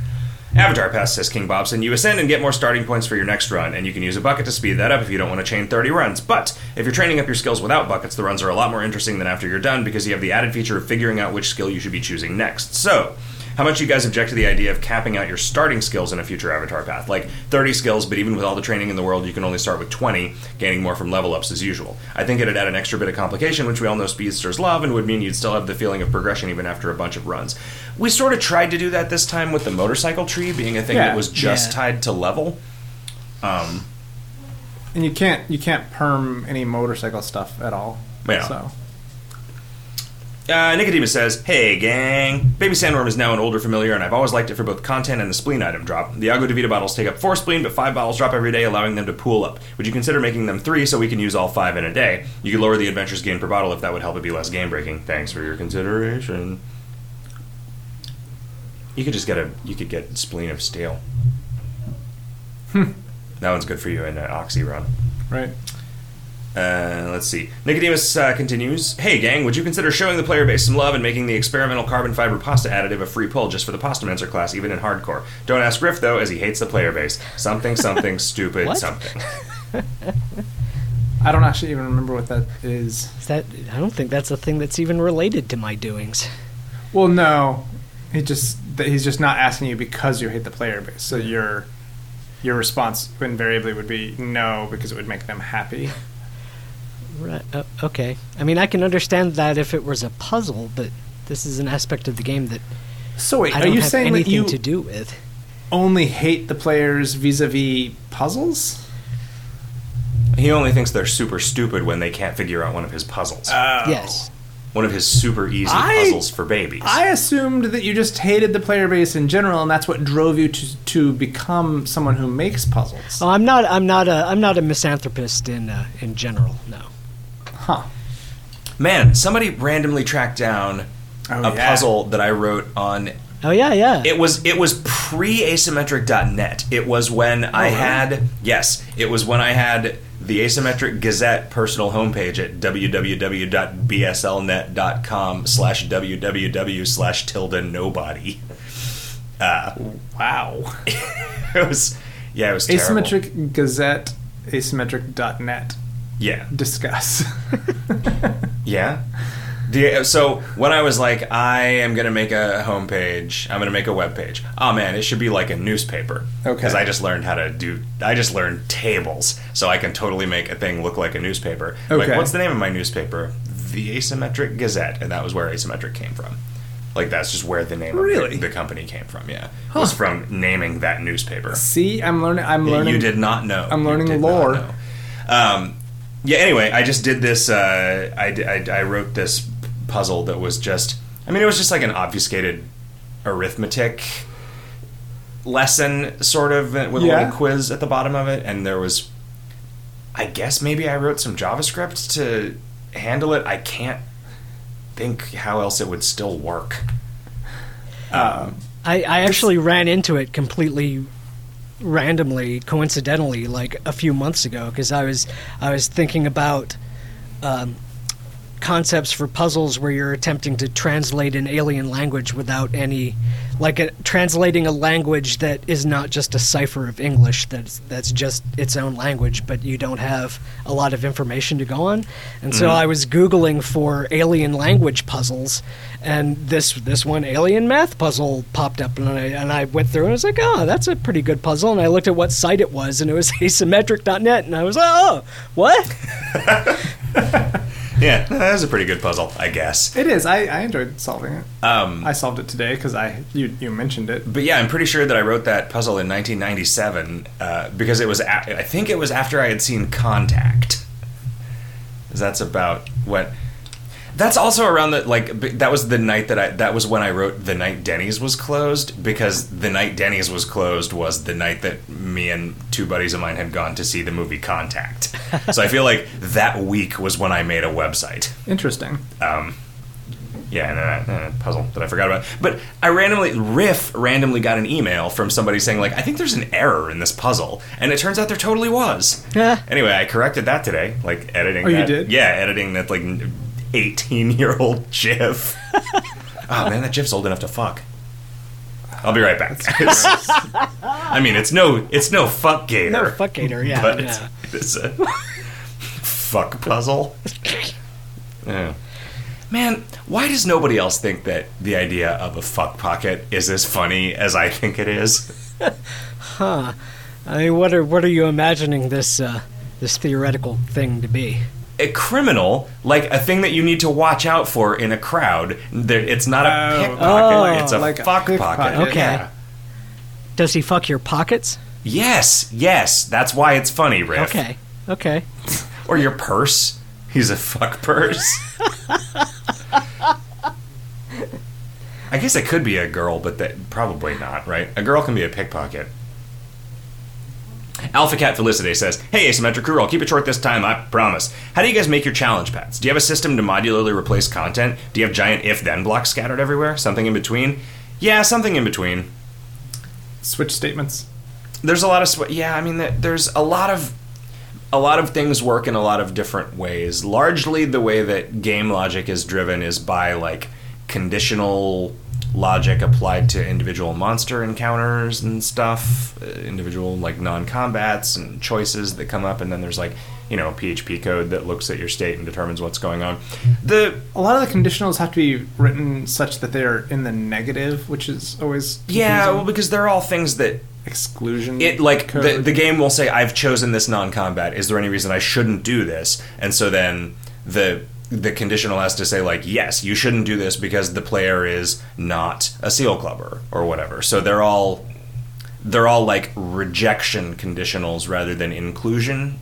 Avatar Pass says King Bobson, you ascend and get more starting points for your next run, and you can use a bucket to speed that up if you don't want to chain 30 runs. But if you're training up your skills without buckets, the runs are a lot more interesting than after you're done because you have the added feature of figuring out which skill you should be choosing next. So, how much you guys object to the idea of capping out your starting skills in a future Avatar Path? Like 30 skills, but even with all the training in the world, you can only start with 20, gaining more from level ups as usual. I think it'd add an extra bit of complication, which we all know speedsters love, and would mean you'd still have the feeling of progression even after a bunch of runs. We sort of tried to do that this time with the motorcycle tree being a thing Yeah. that was just Yeah. tied to level. Um, And you can't you can't perm any motorcycle stuff at all. Yeah. So Uh, Nicodemus says, Hey, gang. Baby Sandworm is now an older familiar, and I've always liked it for both content and the spleen item drop. The Agua de Vida bottles take up four spleen, but five bottles drop every day, allowing them to pool up. Would you consider making them three so we can use all five in a day? You could lower the adventures gain per bottle if that would help it be less game breaking. Thanks for your consideration. You could just get a you could get spleen of steel. Hmm. That one's good for you in an oxy run. right. Uh, let's see. Nicodemus uh, continues. Hey, gang, would you consider showing the player base some love and making the experimental carbon fiber pasta additive a free pull just for the Pastamancer class, even in hardcore? Don't ask Griff though, as he hates the player base. Something, something, stupid, What? something. I don't actually even remember what that is. Is that I don't think that's a thing that's even related to my doings. Well, no, he just that he's just not asking you because you hate the player base. So your your response invariably would be no because it would make them happy. Right. Uh, okay. I mean, I can understand that if it was a puzzle, but this is an aspect of the game that So wait, I don't you have saying that anything you to do with. only hate the players vis-a-vis puzzles? he only thinks they're super stupid when they can't figure out one of his puzzles. Oh. Yes. one of his super easy I- puzzles for babies. I assumed that you just hated the player base in general, and that's what drove you to to become someone who makes puzzles. Oh, I'm not. I'm not a. I'm not a misanthropist in uh, in general. No. Huh. Man, somebody randomly tracked down Oh, a yeah. puzzle that I wrote on Oh yeah, yeah. It was it was pre asymmetric.net. It was when I really? had yes, it was when I had the Asymmetric Gazette personal homepage at www.bslnet.com slash www slash tilde nobody. Uh, Wow. it was yeah, it was terrible. Asymmetric Gazette, asymmetric.net. Yeah. Discuss. Yeah. So when I was like, I am gonna make a homepage, I'm gonna make a web page. Oh man, it should be like a newspaper. Okay. Because I just learned how to do. I just learned tables, so I can totally make a thing look like a newspaper. Like, Okay. what's the name of my newspaper? The Asymmetric Gazette, and that was where Asymmetric came from. Like that's just where the name Really? of the, the company came from. Yeah, was from naming that newspaper. See, I'm learning. I'm learning. You did not know. I'm learning lore. know. Um, yeah. Anyway, I just did this. Uh, I, I I wrote this puzzle that was just. I mean, it was just like an obfuscated arithmetic lesson, sort of, with a little quiz at the bottom of it, and there was. I guess maybe I wrote some JavaScript to handle it. I can't think how else it would still work. Um, I, I actually ran into it completely randomly, coincidentally, like a few months ago, because I was I was thinking about um, concepts for puzzles where you're attempting to translate an alien language without any, like a, translating a language that is not just a cipher of English that's that's just its own language, but you don't have a lot of information to go on. And so mm-hmm. I was googling for alien language puzzles, and this this one alien math puzzle popped up, and I and I went through and I was like, oh, that's a pretty good puzzle. And I looked at what site it was, and it was asymmetric.net, and I was like, oh, what? Yeah, that was a pretty good puzzle, I guess. it is. I, I enjoyed solving it. Um, I solved it today because I you you mentioned it. But yeah, I'm pretty sure that I wrote that puzzle in 1997 uh, because it was. A- I think it was after I had seen Contact. That's about what. That's also around the like. b- That was the night that I. That was when I wrote the night Denny's was closed because the night Denny's was closed was the night that me and two buddies of mine had gone to see the movie Contact. so I feel like that week was when I made a website Interesting. um, yeah, and a, and a puzzle that I forgot about. But I randomly, Riff randomly got an email from somebody saying like, I think there's an error in this puzzle, and it turns out there totally was. Yeah. Anyway, I corrected that today, like editing. Oh, you did? Yeah, editing that like 18 year old GIF. oh man, that GIF's old enough to fuck. I'll be right back. I mean, it's no, it's no fuck gator. No, fuck gator, yeah. but yeah. it's a fuck puzzle. Yeah. Man, why does nobody else think that the idea of a fuck pocket is as funny as I think it is? Huh. I mean, what are what are you imagining this uh, this theoretical thing to be? A criminal, like a thing that you need to watch out for in a crowd. That it's not a Oh. pickpocket; Oh. it's a Like a fuck pickpocket. pocket. Okay. Yeah. Does he fuck your pockets? Yes, yes, that's why it's funny, Riff. Okay. Okay. Or your purse. He's a fuck purse. I guess it could be a girl, but that probably not, right? A girl can be a pickpocket. Alpha Cat Felicity says, Hey, Asymmetric Crew, I'll keep it short this time, I promise. How do you guys make your challenge paths? Do you have a system to modularly replace content? Do you have giant if then blocks scattered everywhere? Something in between? Yeah, something in between Switch statements. there's a lot of sw- yeah i mean there's a lot of a lot of things work in a lot of different ways largely the way that game logic is driven is by like conditional logic applied to individual monster encounters and stuff uh, individual like non-combats and choices that come up and then there's like you know php code that looks at your state and determines what's going on the A lot of the conditionals have to be written such that they're in the negative, which is always yeah confusing. well because they're all things that exclusion. it like the, the game will say i've chosen this non-combat is there any reason i shouldn't do this and so then the the conditional has to say like yes you shouldn't do this because the player is not a seal clubber or whatever so they're all they're all like rejection conditionals rather than inclusion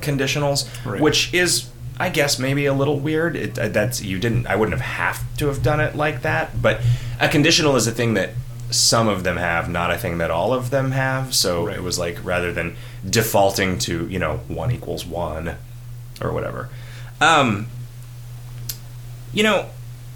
conditionals Right. which is I guess maybe a little weird. It, uh, that's you didn't. I wouldn't have have to have done it like that. But a conditional is a thing that some of them have, not a thing that all of them have. So Right. it was like rather than defaulting to you know one equals one or whatever. Um, you know,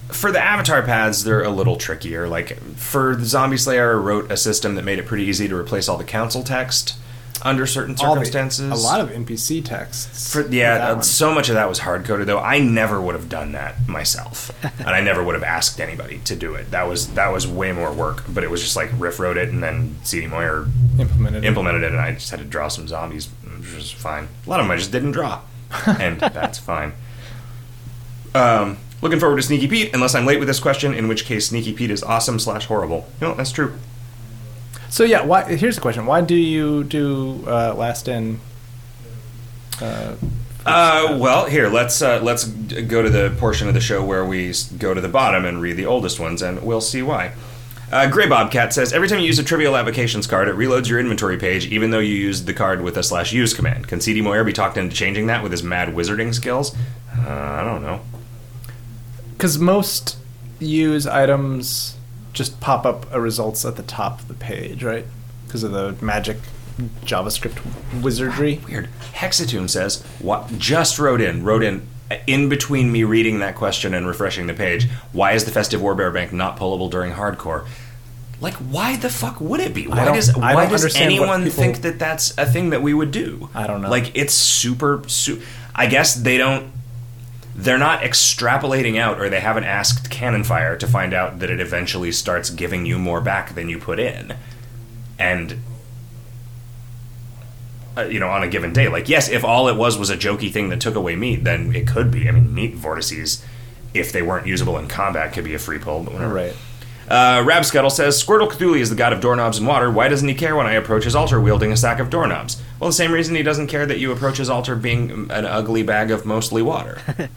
for the avatar paths, they're a little trickier. Like for the Zombie Slayer, I wrote a system that made it pretty easy to replace all the council text under certain All the- circumstances. a lot of NPC texts. For, yeah, uh, so much of that was hard coded though. I never would have done that myself, and I never would have asked anybody to do it. That was that was way more work. But it was just like Riff wrote it, and then CD Moyer implemented. implemented it, and I just had to draw some zombies, which was fine. A lot of them I just didn't draw, and that's fine. Um, looking forward to Sneaky Pete, unless I'm late with this question, in which case Sneaky Pete is awesome slash horrible. No, that's true. So yeah, why? Here's the question: Why do you do uh, last in? Uh, Uh, well, here let's uh, let's go to the portion of the show where we go to the bottom and read the oldest ones, and we'll see why. Uh, Gray Bobcat says every time you use a Trivial Avocations card, it reloads your inventory page, even though you used the card with a slash use command. Can CD Moyer be talked into changing that with his mad wizarding skills? Uh, I don't know. Because most use items just pop up a results at the top of the page, right? Because of the magic JavaScript wizardry. Ah, weird. Hexatune says what just wrote in wrote in uh, in between me reading that question and refreshing the page. Why is the festive warbear bank not pullable during hardcore? Like, why the fuck would it be? Why does why does anyone people- think that that's a thing that we would do? I don't know. Like, it's super. Su- I guess they don't. They're not extrapolating out, or they haven't asked Cannon Fire to find out that it eventually starts giving you more back than you put in, and uh, you know, on a given day. Like, yes, if all it was was a jokey thing that took away meat, then it could be. I mean, meat vortices, if they weren't usable in combat, could be a free pull, but. Right. Uh, Rabscuttle says Squirtle Cthulhu is the god of doorknobs and water. Why doesn't he care when I approach his altar wielding a sack of doorknobs? Well, the same reason he doesn't care that you approach his altar being an ugly bag of mostly water.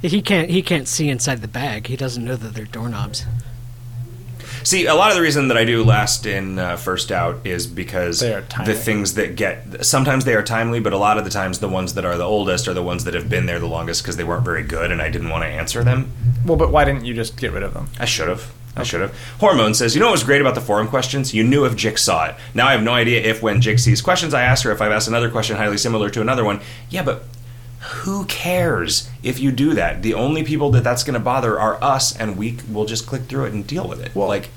He can't. He can't see inside the bag. He doesn't know that they're doorknobs. See, a lot of the reason that I do last in, uh, first out is because They are timely. the things that get sometimes they are timely, but a lot of the times the ones that are the oldest are the ones that have been there the longest because they weren't very good and I didn't want to answer them. Well, but why didn't you just get rid of them? I should have. I should have. Hormone says, you know what was great about the forum questions? You knew if Jix saw it. Now I have no idea if when Jix sees questions I ask her, if I've asked another question highly similar to another one. Yeah, but who cares if you do that? The only people that that's going to bother are us, and we will just click through it and deal with it. Well, like,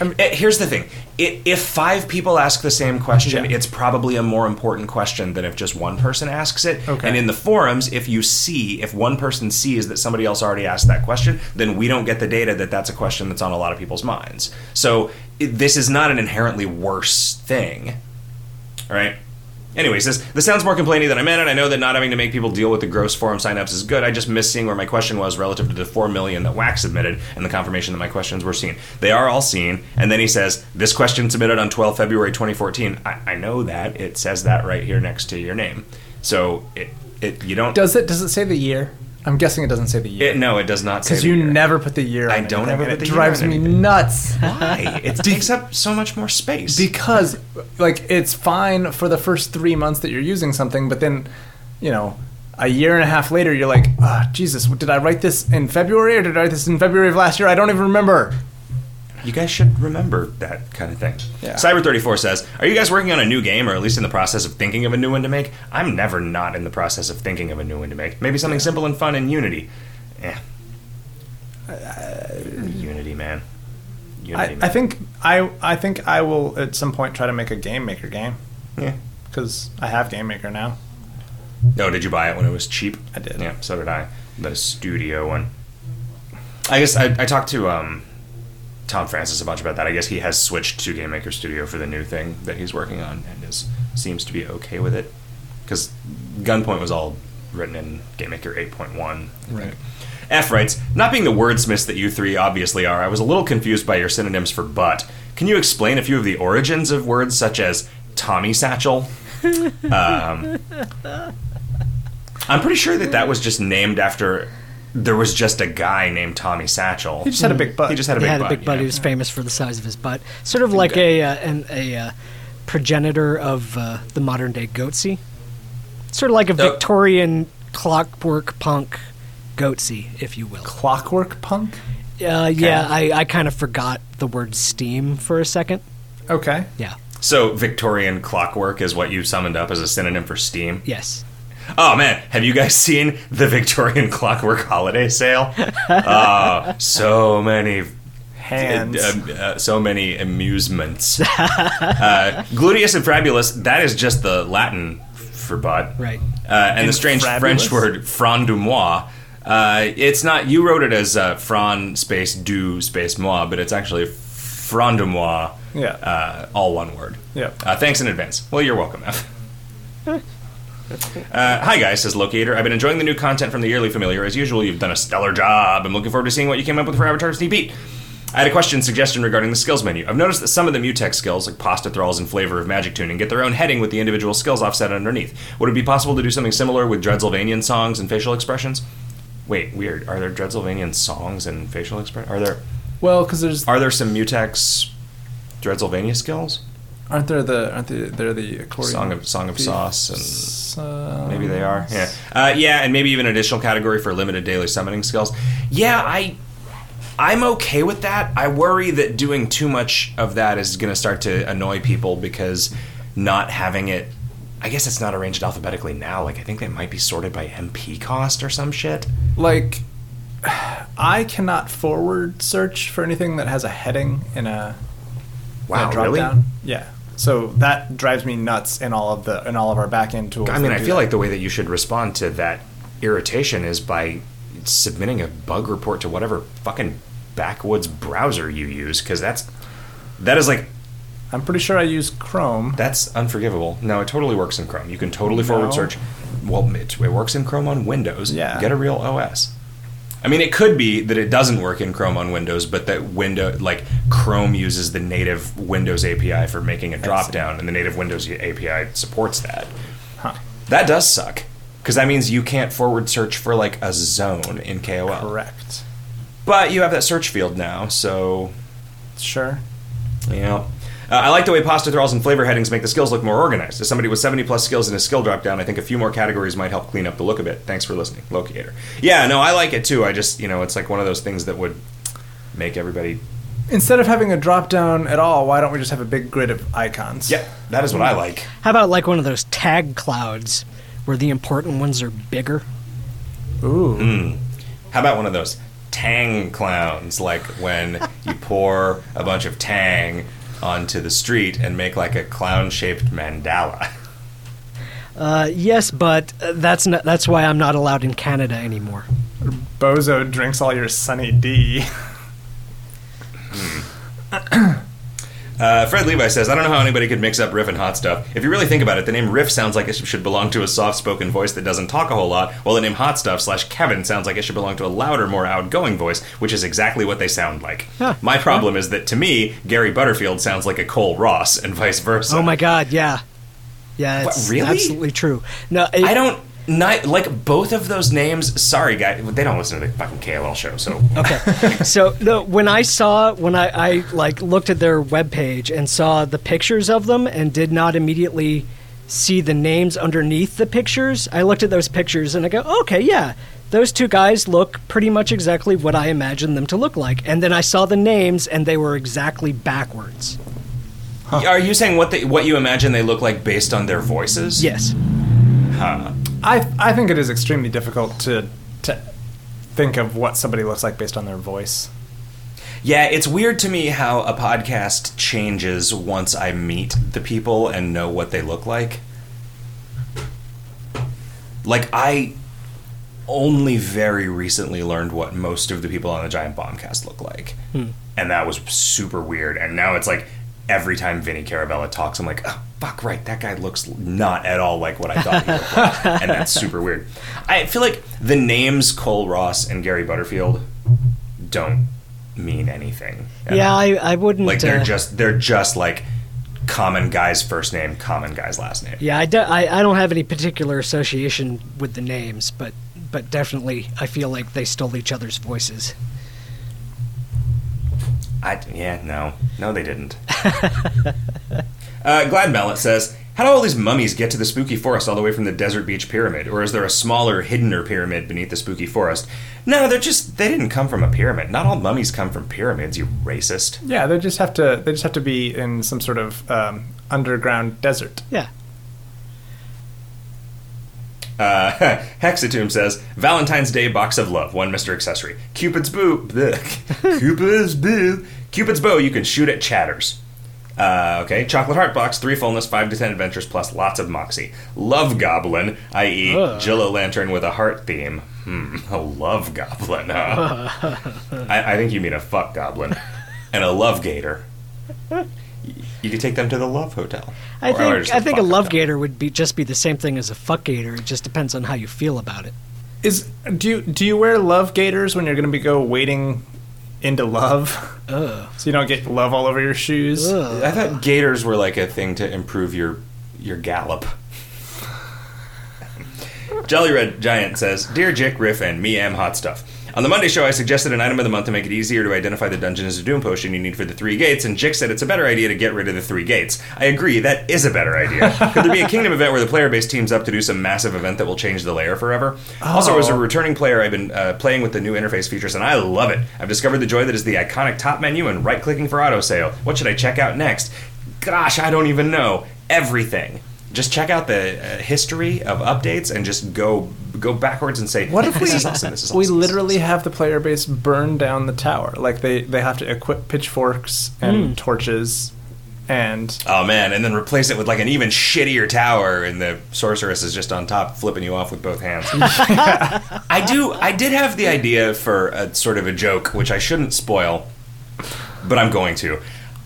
I mean- Eh, here's the thing: I if five people ask the same question, Yeah. it's probably a more important question than if just one person asks it. Okay. And in the forums, if you see, if one person sees that somebody else already asked that question, then we don't get the data that that's a question that's on a lot of people's minds. So it, this is not an inherently worse thing, right? Anyways, this this sounds more complaining than I meant it. I know that not having to make people deal with the gross forum signups is good. I just miss seeing where my question was relative to the four million that Wax submitted and the confirmation that my questions were seen. They are all seen. And then he says, "This question submitted on 12 February 2014." I, I know that it says that right here next to your name. So it it you don't. Does it? Does it say the year? I'm guessing it doesn't say the year. it, no, it does not say. Because you year. never put the year. I on don't ever put it the year drives on me anything. nuts. Why? It takes up so much more space. because like it's fine for the first three months that you're using something, but then you know a year and a half later you're like, ah, Jesus, did I write this in February or did I write this in February of last year? I don't even remember. You guys should remember that kind of thing. Yeah. Cyber34 says, Are you guys working on a new game or at least in the process of thinking of a new one to make? I'm never not in the process of thinking of a new one to make. Maybe something simple and fun in Unity. Yeah. Unity, man. Unity, I, man. I think I I think I will at some point try to make a game maker game Yeah. because I have game maker now. No, did you buy it when it was cheap? I did. Yeah, so did I. The studio one. I guess I, I talked to um, Tom Francis a bunch about that. I guess he has switched to Game Maker Studio for the new thing that he's working on and is seems to be okay with it. Because Gunpoint was all written in Game Maker 8.1. Right. F writes, not being the wordsmiths that you three obviously are, I was a little confused by your synonyms for butt. Can you explain a few of the origins of words such as Tommy Satchel? um, I'm pretty sure that that was just named after. There was just a guy named Tommy Satchel. He just had a big butt. He just had a he big had butt. a big butt. yeah. He was famous for the size of his butt. Sort of like a uh, an, a uh, progenitor of uh, the modern day goatse. Sort of like a. Victorian clockwork punk goatse, if you will. Clockwork Punk. Uh, yeah, I, I kind of forgot the word steam for a second. Okay. Yeah. So Victorian clockwork is what you summoned up as a synonym for steam. Yes. Oh man, have you guys seen the Victorian clockwork holiday sale? uh, so many Hands. uh, uh, so many amusements. uh, gluteus and frabulus, that is just the Latin for butt. Right. Uh, and, the strange frabulous? French word front du mois. Uh, it's not, you wrote it as uh, fran space du space moi, but it's actually front du mois, Yeah. uh, all one word. Yep. Uh, thanks in advance. Well, you're welcome, F. Uh, hi guys, says Locator. I've been enjoying the new content from the Yearly Familiar. As usual, you've done a stellar job. I'm looking forward to seeing what you came up with for Avatar Sneaky Pete. I had a question suggestion regarding the skills menu. I've noticed that some of the Mutex skills, like pasta thralls and flavor of magic tuning, get their own heading with the individual skills offset underneath. Would it be possible to do something similar with Dreadsylvanian songs and facial expressions? Wait, weird. Are there Dreadsylvanian songs and facial expression? Are there well, because there's are there some Mutex Dreadsylvania skills? Aren't there the aren't there they're the accordion Song of Song of thieves? Sauce and Uh, Maybe they are. Yeah. Uh, yeah, and maybe even an additional category for limited daily summoning skills. Yeah, I I'm okay with that. I worry that doing too much of that is going to start to annoy people because not having it I guess it's not arranged alphabetically now. Like I think they might be sorted by MP cost or some shit. like I cannot forward search for anything that has a heading in a Wow, really? down. Yeah. So that drives me nuts in all of the in all of our backend tools. I mean, I feel that. like the way that you should respond to that irritation is by submitting a bug report to whatever fucking backwoods browser you use because that's that is like I'm pretty sure I use Chrome. That's unforgivable. No, it totally works in Chrome. You can totally forward No. search. Well, it, it works in Chrome on Windows. Yeah. Get a real OS. I mean, it could be that it doesn't work in Chrome on Windows, but that window, like Chrome, uses the native Windows API for making a drop down, and the native Windows API supports that. Huh. That does suck, because that means you can't forward search for like a zone in KOL. Correct. But you have that search field now, so Sure. yeah. Uh, I like the way pasta thralls and flavor headings make the skills look more organized. As somebody with 70 plus skills in a skill drop down, I think a few more categories might help clean up the look a bit. Thanks for listening, Locator. Yeah, no, I like it too. I just, you know, it's like one of those things that would make everybody. Instead of having a drop down at all, why don't we just have a big grid of icons? Yeah, that is what I like. How about like one of those tag clouds where the important ones are bigger? Ooh. Mm. How about one of those tang clowns, like when you pour a bunch of tang onto the street and make like a clown shaped mandala? Uh, yes, but uh, that's not, that's why I'm not allowed in Canada anymore. Bozo drinks all your Sunny D. Uh, Fred Levi says, I don't know how anybody could mix up riff and hot stuff. If you really think about it, the name riff sounds like it should belong to a soft spoken voice that doesn't talk a whole lot, while the name hot stuff slash Kevin sounds like it should belong to a louder, more outgoing voice, which is exactly what they sound like. Huh. My problem is that to me, Gary Butterfield sounds like a Cole Ross, and vice versa. Oh my god, yeah. Yeah, What, it's really? absolutely true. No, it, I don't. Not, like both of those names. Sorry, guys, they don't listen to the fucking KLL show, so Okay. so no, when I saw when I, I like looked at their webpage and saw the pictures of them and did not immediately see the names underneath the pictures, I looked at those pictures and I go, okay, yeah, those two guys look pretty much exactly what I imagined them to look like. And then I saw the names and they were exactly backwards. are you saying what they, what you imagine they look like based on their voices? Yes. Huh. I I think it is extremely difficult to to think of what somebody looks like based on their voice. Yeah, it's weird to me how a podcast changes once I meet the people and know what they look like. Like I only very recently learned what most of the people on the Giant Bombcast look like. Hmm. And that was super weird. And now it's like every time Vinny Caravella talks, I'm like, oh, fuck, right, that guy looks not at all like what I thought he looked like. And that's super weird. I feel like the names Cole Ross and Gary Butterfield don't mean anything. Yeah, all. I, I wouldn't. like they're uh, just they're just like common guy's first name, common guy's last name. Yeah, I, do, I, I don't have any particular association with the names, but but definitely I feel like they stole each other's voices. I yeah no no they didn't. uh, Glad Mallet says. How do all these mummies get to the spooky forest all the way from the desert beach pyramid? Or is there a smaller, hiddener pyramid beneath the spooky forest? No, they're just they didn't come from a pyramid. Not all mummies come from pyramids, you racist. Yeah, they just have to. They just have to be in some sort of um, underground desert. Yeah. Uh, Hexatomb says Valentine's Day box of love, one Mr. Accessory. Cupid's bow, bleh. Cupid's bow, Cupid's bow. You can shoot at chatters. Uh, okay, chocolate heart box, three fullness, five to ten adventures, plus lots of moxie. Love goblin, i.e., Ugh. Jillo lantern with a heart theme. Hmm, a love goblin. Huh? I, I think you mean a fuck goblin, and a love gator. You could take them to the Love Hotel. I Or- or think I think a love Hotel. gator would be just be the same thing as a fuck gator. It just depends on how you feel about it. Is do you do you wear love gaiters when you're going to be go wading into love, Ugh. so you don't get love all over your shoes? Ugh. I thought gators were like a thing to improve your your gallop. Jelly Red Giant says, "Dear Jick, Riff, and me am hot stuff." On the Monday show, I suggested an item of the month to make it easier to identify the Dungeons of Doom potion you need for the three gates, and Jick said it's a better idea to get rid of the three gates. I agree, that is a better idea. Could there be a Kingdom event where the player base teams up to do some massive event that will change the layer forever? Also, as a Oh. returning player, I've been uh, playing with the new interface features, and I love it. I've discovered the joy that is the iconic top menu and right-clicking for auto sale. What should I check out next? Gosh, I don't even know. Everything. Just check out the uh, history of updates and just go go backwards and say, What if we this is awesome, this is we this literally awesome." have the player base burn down the tower? Like they they have to equip pitchforks and torches, and Oh man, and then replace it with like an even shittier tower, and the sorceress is just on top, flipping you off with both hands. I do. I did have the idea for a sort of a joke, which I shouldn't spoil, but I'm going to.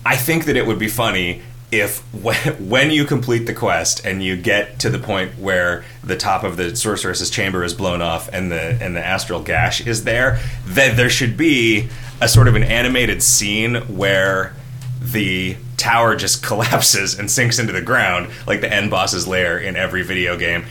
I think that it would be funny if when, when you complete the quest and you get to the point where the top of the sorceress's chamber is blown off and the and the astral gash is there, that there should be a sort of an animated scene where the tower just collapses and sinks into the ground like the end boss's lair in every video game.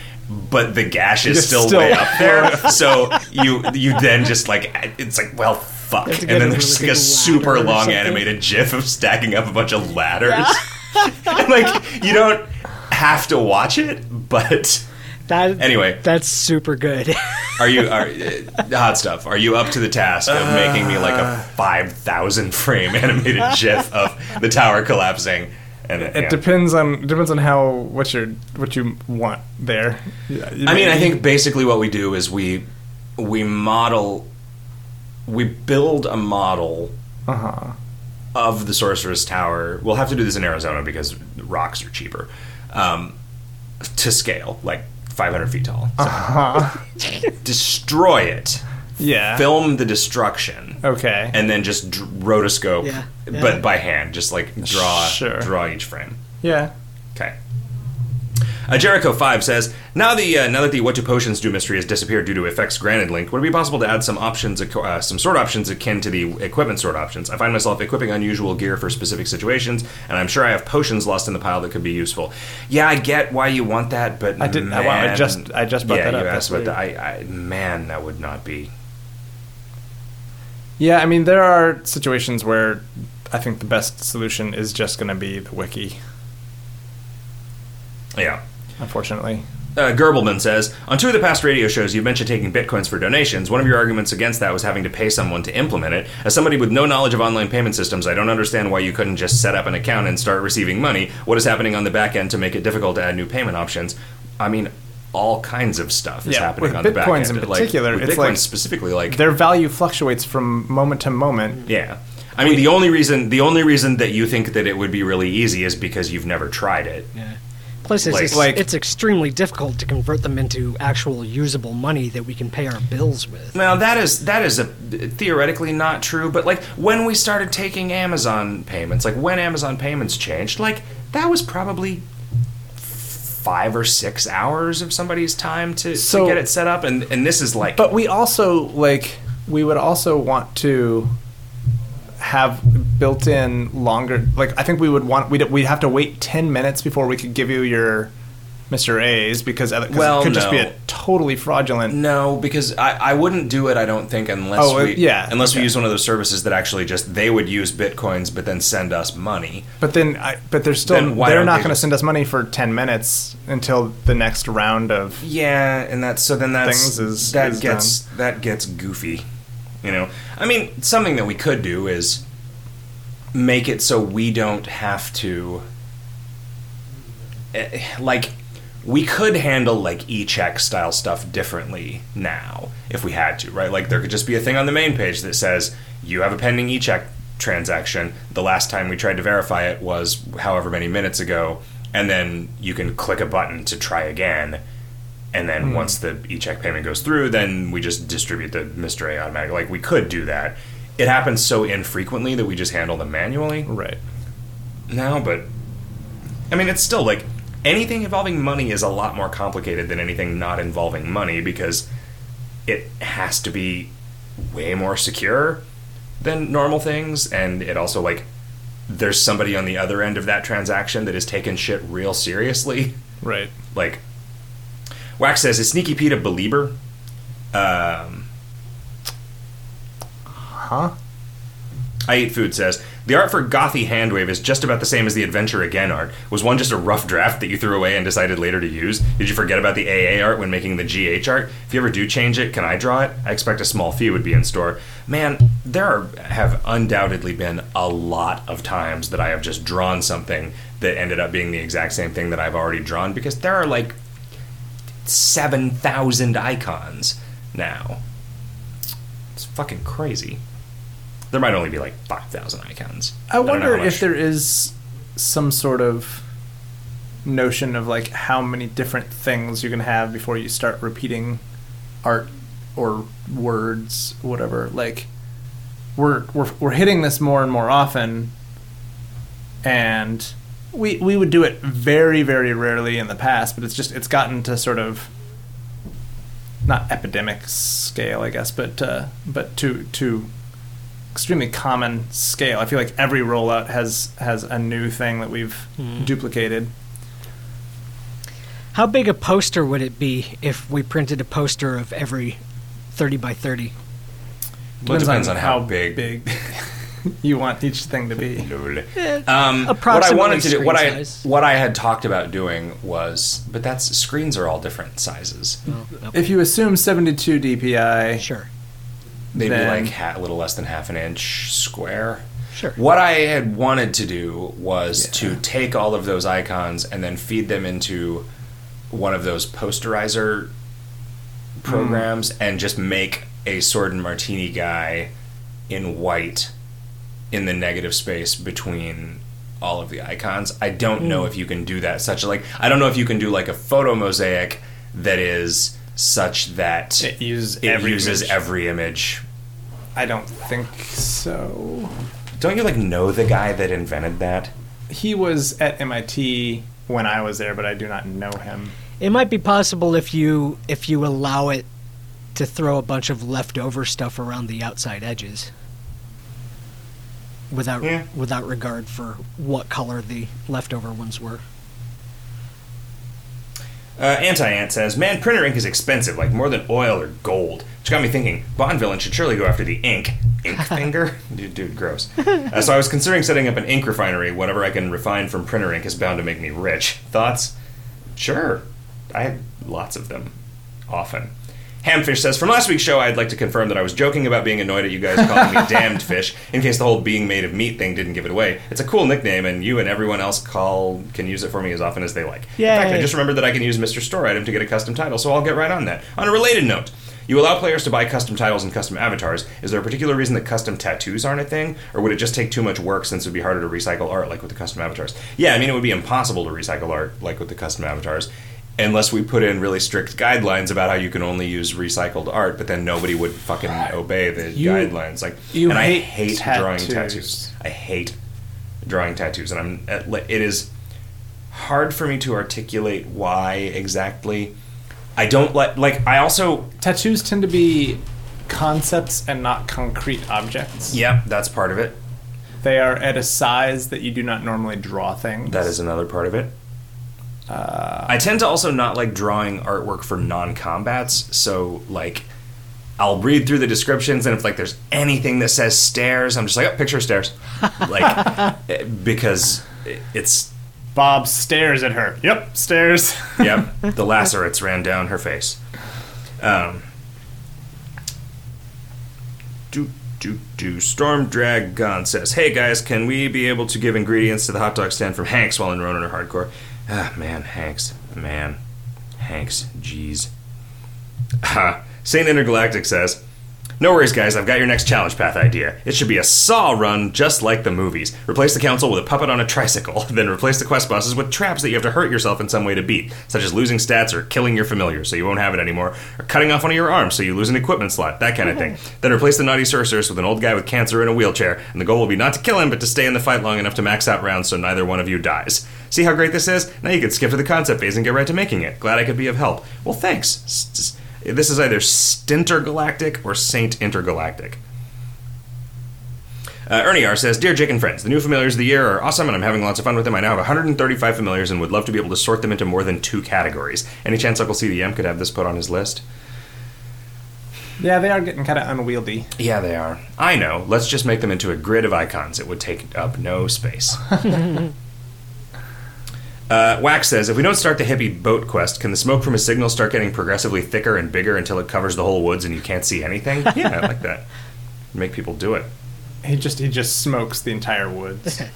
But the gash is still, still- way up there, so you you then just like it's like well fuck, and then there's like a super long something. animated GIF of stacking up a bunch of ladders. and like you don't have to watch it, but That Anyway. that's super good. are you are uh, hot stuff? Are you up to the task of making me like a five thousand frame animated GIF of the tower collapsing? And it yeah. depends on depends on how what you what you want there. I mean, I think basically what we do is we we model, we build a model Uh huh. Of the Sorcerer's Tower. We'll have to do this in Arizona because rocks are cheaper. Um, to scale, like 500 feet tall. So Uh-huh. destroy it. Yeah. Film the destruction. Okay. And then just dr- rotoscope, Yeah, yeah. but by hand, just like draw Sure. draw each frame. yeah. Uh, Jericho Five says, "Now the uh, now that the what do potions do mystery has disappeared due to effects granted link, would it be possible to add some options, uh, some sword options akin to the equipment sword options? I find myself equipping unusual gear for specific situations, and I'm sure I have potions lost in the pile that could be useful. Yeah, I get why you want that, but I didn't- I- I just- I just brought yeah, that up. you asked about that. I, I man, that would not be. Yeah, I mean there are situations where I think the best solution is just going to be the wiki. Yeah. Unfortunately. Uh, Gerbelman says, on two of the past radio shows, you mentioned taking bitcoins for donations. One of your arguments against that was having to pay someone to implement it. As somebody with no knowledge of online payment systems, I don't understand why you couldn't just set up an account and start receiving money. What is happening on the back end to make it difficult to add new payment options? I mean, all kinds of stuff is Yeah, happening with on the back Bitcoins end. in Like, particular, with it's Bitcoins like- specifically, like Their value fluctuates from moment to moment. yeah. I mean, the only reason the only reason that you think that it would be really easy is because you've never tried it. Yeah. Plus, it's, Like- it's, Like- it's extremely difficult to convert them into actual usable money that we can pay our bills with. Now that is that is a, theoretically not true, but like when we started taking Amazon payments, like when Amazon payments changed, like that was probably five or six hours of somebody's time to, So- to get it set up, and and this is like But we also like we would also want to have built in longer like I think we would want we'd, we'd have to wait 10 minutes before we could give you your Mr. A's because Well, it could just be a totally fraudulent. No, because I, I wouldn't do it. I don't think unless Oh, uh, we yeah, unless we use one of those services that actually just they would use bitcoins but then send us money. But then, I, but they're still they're don't they going to send us money for ten minutes until the next round of. Yeah, and that's so then that's Things is- that is gets that gets goofy. You know, I mean, something that we could do is make it so we don't have to eh, like we could handle like e-check style stuff differently now if we had to, right? Like there could just be a thing on the main page that says you have a pending e-check transaction. The last time we tried to verify it was however many minutes ago, and then you can click a button to try again. And then hmm. once the e-check payment goes through, then we just distribute the Mr. A automatic. Like we could do that. It happens so infrequently that we just handle them manually Right. now, but I mean, it's still like anything involving money is a lot more complicated than anything not involving money because it has to be way more secure than normal things, and it also like there's somebody on the other end of that transaction that is taking shit real seriously. Right. Like Wax says, is Sneaky Pete a believer? Um, Huh? I Eat Food says the art for Gothy Handwave is just about the same as the Adventure Again art. Was one just a rough draft that you threw away and decided later to use? Did you forget about the AA art when making the GH art? If you ever do change it, can I draw it? I expect a small fee would be in store. Man, there are, have undoubtedly been a lot of times that I have just drawn something that ended up being the exact same thing that I've already drawn because there are like seven thousand icons now. It's fucking crazy. There might only be like five thousand icons. I don't wonder if there is some sort of notion of like how many different things you can have before you start repeating art or words, whatever. Like we're we're we're hitting this more and more often, and we we would do it very very rarely in the past, but it's just it's gotten to sort of not epidemic scale, I guess, but uh, but to to extremely common scale. I feel like every rollout has has a new thing that we've duplicated. How big a poster would it be if we printed a poster of every 30 by 30? Well, it depends on how big. big you want each thing to be. Lol. Um, what I wanted to do, what I size. what I had talked about doing was, but that's screens are all different sizes. Oh, okay. If you assume 72 DPI, Sure. They'd Then- like ha- a little less than half an inch square. Sure. What I had wanted to do was Yeah. to take all of those icons and then feed them into one of those posterizer programs and just make a sword and martini guy in white in the negative space between all of the icons. I don't know hmm. if you can do that such like I don't know if you can do like a photo mosaic that is such that it uses it every uses image. every image. I don't think so. Don't you like know the guy that invented that? He was at MIT when I was there, but I do not know him. It might be possible if you if you allow it to throw a bunch of leftover stuff around the outside edges. Without Yeah. without regard for what color the leftover ones were. Uh, Anti Ant says, "Man, printer ink is expensive, like more than oil or gold." Which got me thinking, Bond villain should surely go after the ink. Ink finger, dude, dude, gross. Uh, so I was considering setting up an ink refinery. Whatever I can refine from printer ink is bound to make me rich. Thoughts? Sure, I have lots of them, often. Hamfish says, From last week's show, I'd like to confirm that I was joking about being annoyed at you guys calling me damned fish, in case the whole being made of meat thing didn't give it away. It's a cool nickname, and you and everyone else call can use it for me as often as they like. In fact, I just remembered that I can use Mr. Store item to get a custom title, so I'll get right on that. On a related note, you allow players to buy custom titles and custom avatars. Is there a particular reason that custom tattoos aren't a thing, or would it just take too much work since it would be harder to recycle art like with the custom avatars? Yeah, I mean it would be impossible to recycle art like with the custom avatars, unless we put in really strict guidelines about how you can only use recycled art. But then nobody would fucking obey the You- guidelines. Like, and I hate hate drawing tattoos. tattoos. I hate drawing tattoos, and I'm it is hard for me to articulate why exactly. I don't like like I also Tattoos tend to be concepts and not concrete objects. yeah that's part of it. They are at a size that you do not normally draw things. That is another part of it. I tend to also not like drawing artwork for non-combats, so like I'll read through the descriptions and if like there's anything that says stairs, I'm just like, oh, picture of stairs, like eh, because it's Bob stares at her. Yep, stares. yep, the lacerates ran down her face. Um, do do do. Storm Dragon says, "Hey guys, can we be able to give ingredients to the hot dog stand from Hagnk's while in Ronin or Hardcore?" Ah, man, Hagnk's, man, Hagnk's, jeez. Ah, Saint Intergalactic says, no worries, guys. I've got your next challenge path idea. It should be a saw run just like the movies. Replace the council with a puppet on a tricycle, then replace the quest bosses with traps that you have to hurt yourself in some way to beat, such as losing stats or killing your familiar so you won't have it anymore, or cutting off one of your arms so you lose an equipment slot, that kind of thing. Then replace the naughty sorceress with an old guy with cancer in a wheelchair, and the goal will be not to kill him, but to stay in the fight long enough to max out rounds so neither one of you dies. See how great this is? Now you can skip to the concept phase and get right to making it. Glad I could be of help. Well, thanks. S- s- This is either Stintergalactic or Saint Intergalactic. Uh, Ernie R says, Dear Jake and friends, the new familiars of the year are awesome and I'm having lots of fun with them. I now have 135 familiars and would love to be able to sort them into more than two categories. Any chance Uncle CDM could have this put on his list? yeah, they are getting kind of unwieldy. Yeah, they are. I know. Let's just make them into a grid of icons. It would take up no space. uh, Wax says, if we don't start the hippie boat quest, can the smoke from his signal start getting progressively thicker and bigger until it covers the whole woods and you can't see anything? Yeah, I like that. Make people do it. He just he just smokes the entire woods.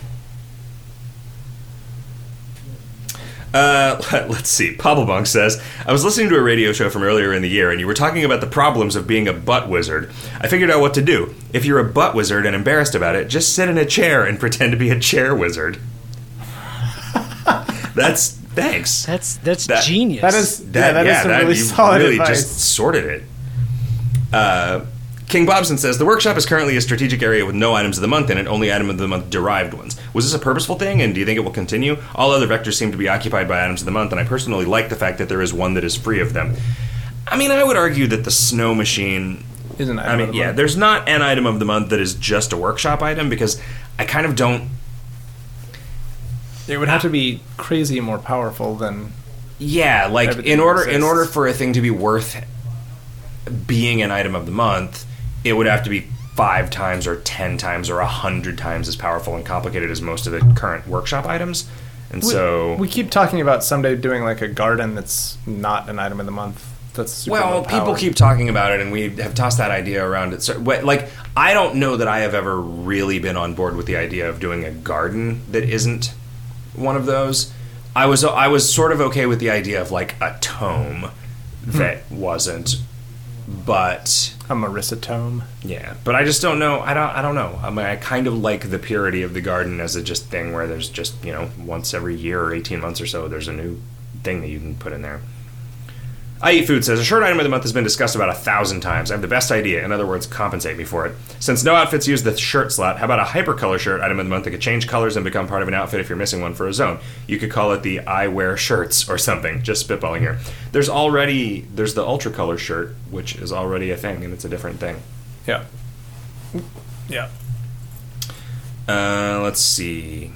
Uh, let, us see. Pabblebunk says, I was listening to a radio show from earlier in the year, and you were talking about the problems of being a butt wizard. I figured out what to do. If you're a butt wizard and embarrassed about it, just sit in a chair and pretend to be a chair wizard. That's thanks. That's that's That- genius. that is yeah, That, that is yeah, some that really you solid really advice. just sorted it. Uh, King Bobson says the workshop is currently a strategic area with no items of the month in it, only item of the month derived ones. Was this a purposeful thing, and do you think it will continue? All other vectors seem to be occupied by items of the month, and I personally like the fact that there is one that is free of them. I mean, I would argue that the snow machine. Is an item I of mean, the yeah, month. there's not an item of the month that is just a workshop item because I kind of don't It would have to be crazy more powerful than Yeah, like Everything in order in order for a thing to be worth being an item of the month, it would have to be five times or ten times or a hundred times as powerful and complicated as most of the current workshop items. And We- so, we keep talking about someday doing like a garden that's not an item of the month. That's super well, people keep talking about it, and we have tossed that idea around. It so, uh, like I don't know that I have ever really been on board with the idea of doing a garden that isn't one of those. I was I was sort of okay with the idea of like a tome hmm. that wasn't, but a Marissa tome. Yeah, but I just don't know. I don't. I don't know. I mean, I kind of like the purity of the garden as a just thing where there's just you know once every year or eighteen months or so there's a new thing that you can put in there. I eat food says a shirt item of the month has been discussed about a thousand times. I have the best idea. In other words, compensate me for it. Since no outfits use the shirt slot, how about a hypercolor shirt item of the month that could change colors and become part of an outfit if you're missing one for a zone? You could call it the I wear shirts or something. Just spitballing here. There's already there's the ultra color shirt, which is already a thing, and it's a different thing. Yeah. Yeah. Uh, let's see.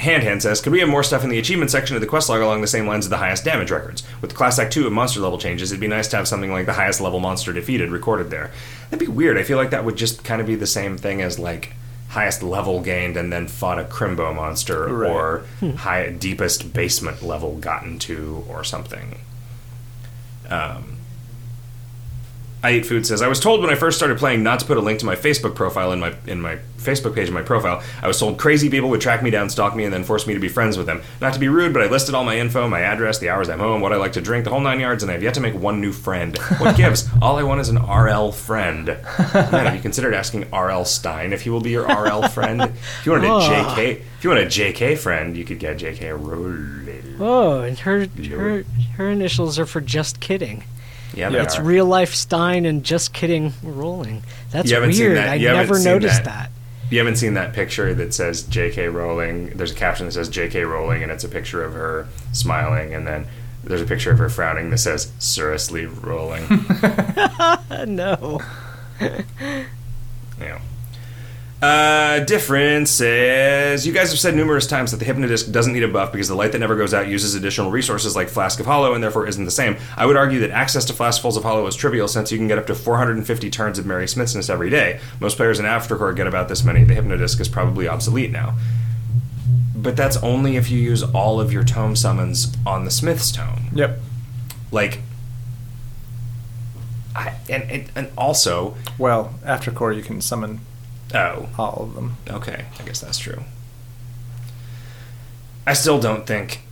Hand Hand says, could we have more stuff in the achievement section of the quest log along the same lines of the highest damage records? With Class Act 2 of monster level changes, it'd be nice to have something like the highest level monster defeated recorded there. That'd be weird. I feel like that would just kind of be the same thing as like highest level gained and then fought a Crimbo monster Right. or high deepest basement level gotten to or something. Um, I eat food says I was told when I first started playing not to put a link to my Facebook profile in my in my Facebook page in my profile. I was told crazy people would track me down, stalk me, and then force me to be friends with them. Not to be rude, but I listed all my info, my address, the hours I'm home, what I like to drink, the whole nine yards, and I've yet to make one new friend. What gives? all I want is an RL friend. Man, have you considered asking RL Stine if he will be your RL friend? If you wanted a Oh. JK, if you want a JK friend, you could get JK Rowling. Oh, and her her her initials are for just kidding. Yeah, Yeah, It's real life Stine and just kidding rolling. That's weird. that- I never noticed that. that. You haven't seen that picture that says J.K. Rowling. There's a caption that says J.K. Rowling, and it's a picture of her smiling, and then there's a picture of her frowning that says seriously rolling. No. yeah. Uh, different says you guys have said numerous times that the hypnodisc doesn't need a buff because the light that never goes out uses additional resources like flask of hollow and therefore isn't the same. I would argue that access to flaskfuls of hollow is trivial since you can get up to 450 turns of Merry Smithsness every day. Most players in Aftercore get about this many. The hypnodisc is probably obsolete now. But that's only if you use all of your tome summons on the Smith's tome. Yep. Like, I, and, and and also, Well, after core, you can summon oh, all of them. Okay, I guess that's true. I still don't think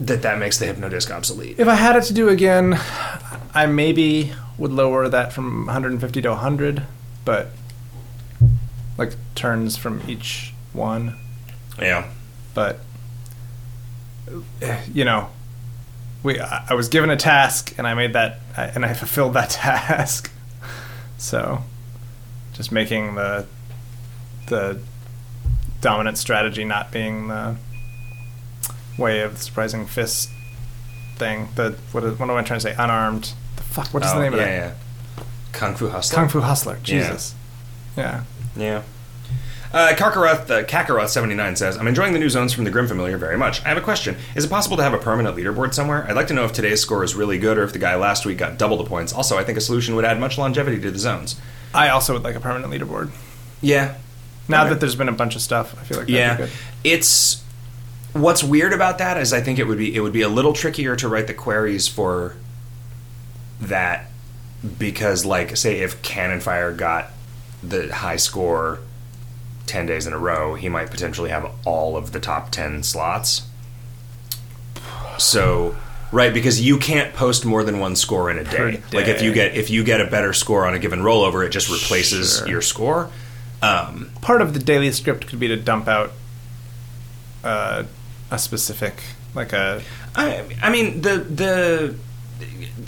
that that makes the hypnodisc obsolete. If I had it to do again, I maybe would lower that from 150 to 100, but like turns from each one. Yeah. But you know, we I was given a task and I made that and I fulfilled that task. So, just making the the dominant strategy not being the way of the surprising fist thing. The what, is, what am I trying to say? Unarmed. The fuck. What is Oh, the name yeah, of that? Yeah. Kung Fu Hustler. Kung Fu Hustler. Jesus. Yeah. Yeah. Uh, Karkaroth, uh, Kakarot79 says, I'm enjoying the new zones from the Grim Familiar very much. I have a question. Is it possible to have a permanent leaderboard somewhere? I'd like to know if today's score is really good or if the guy last week got double the points. Also, I think a solution would add much longevity to the zones. I also would like a permanent leaderboard. Yeah. Now Okay. that there's been a bunch of stuff, I feel like that'd yeah be good. it's what's weird about that is i think it would be it would be a little trickier to write the queries for that because like say if cannon fire got the high score 10 days in a row he might potentially have all of the top 10 slots so right because you can't post more than one score in a Per day. like if you get if you get a better score on a given rollover it just replaces Sure. your score um, Part of the daily script could be to dump out uh, a specific, like a I, I mean the the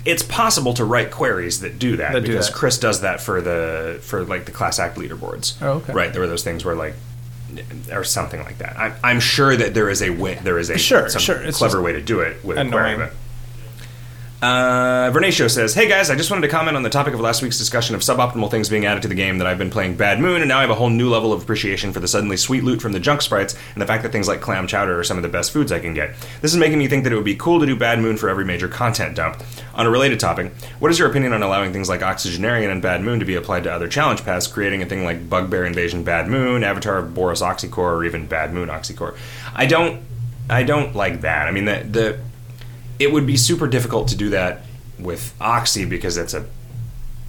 it's possible to write queries that do that That do because that. Chris does that for the for like the class act leaderboards. Oh, okay. Right, there were those things where like or something like that. I'm, I'm sure that there is a way, there is a Sure, some sure, clever way to do it with annoying. But. Uh, Vernacio says, "Hey guys, I just wanted to comment on the topic of last week's discussion of suboptimal things being added to the game. That I've been playing Bad Moon, and now I have a whole new level of appreciation for the suddenly sweet loot from the junk sprites, and the fact that things like clam chowder are some of the best foods I can get. This is making me think that it would be cool to do Bad Moon for every major content dump. On a related topic, what is your opinion on allowing things like Oxygenarian and Bad Moon to be applied to other challenge paths, creating a thing like Bugbear Invasion Bad Moon, Avatar of Boris Oxycore, or even Bad Moon Oxycore? I don't, I don't like that. I mean, the the it would be super difficult to do that with Oxy because it's a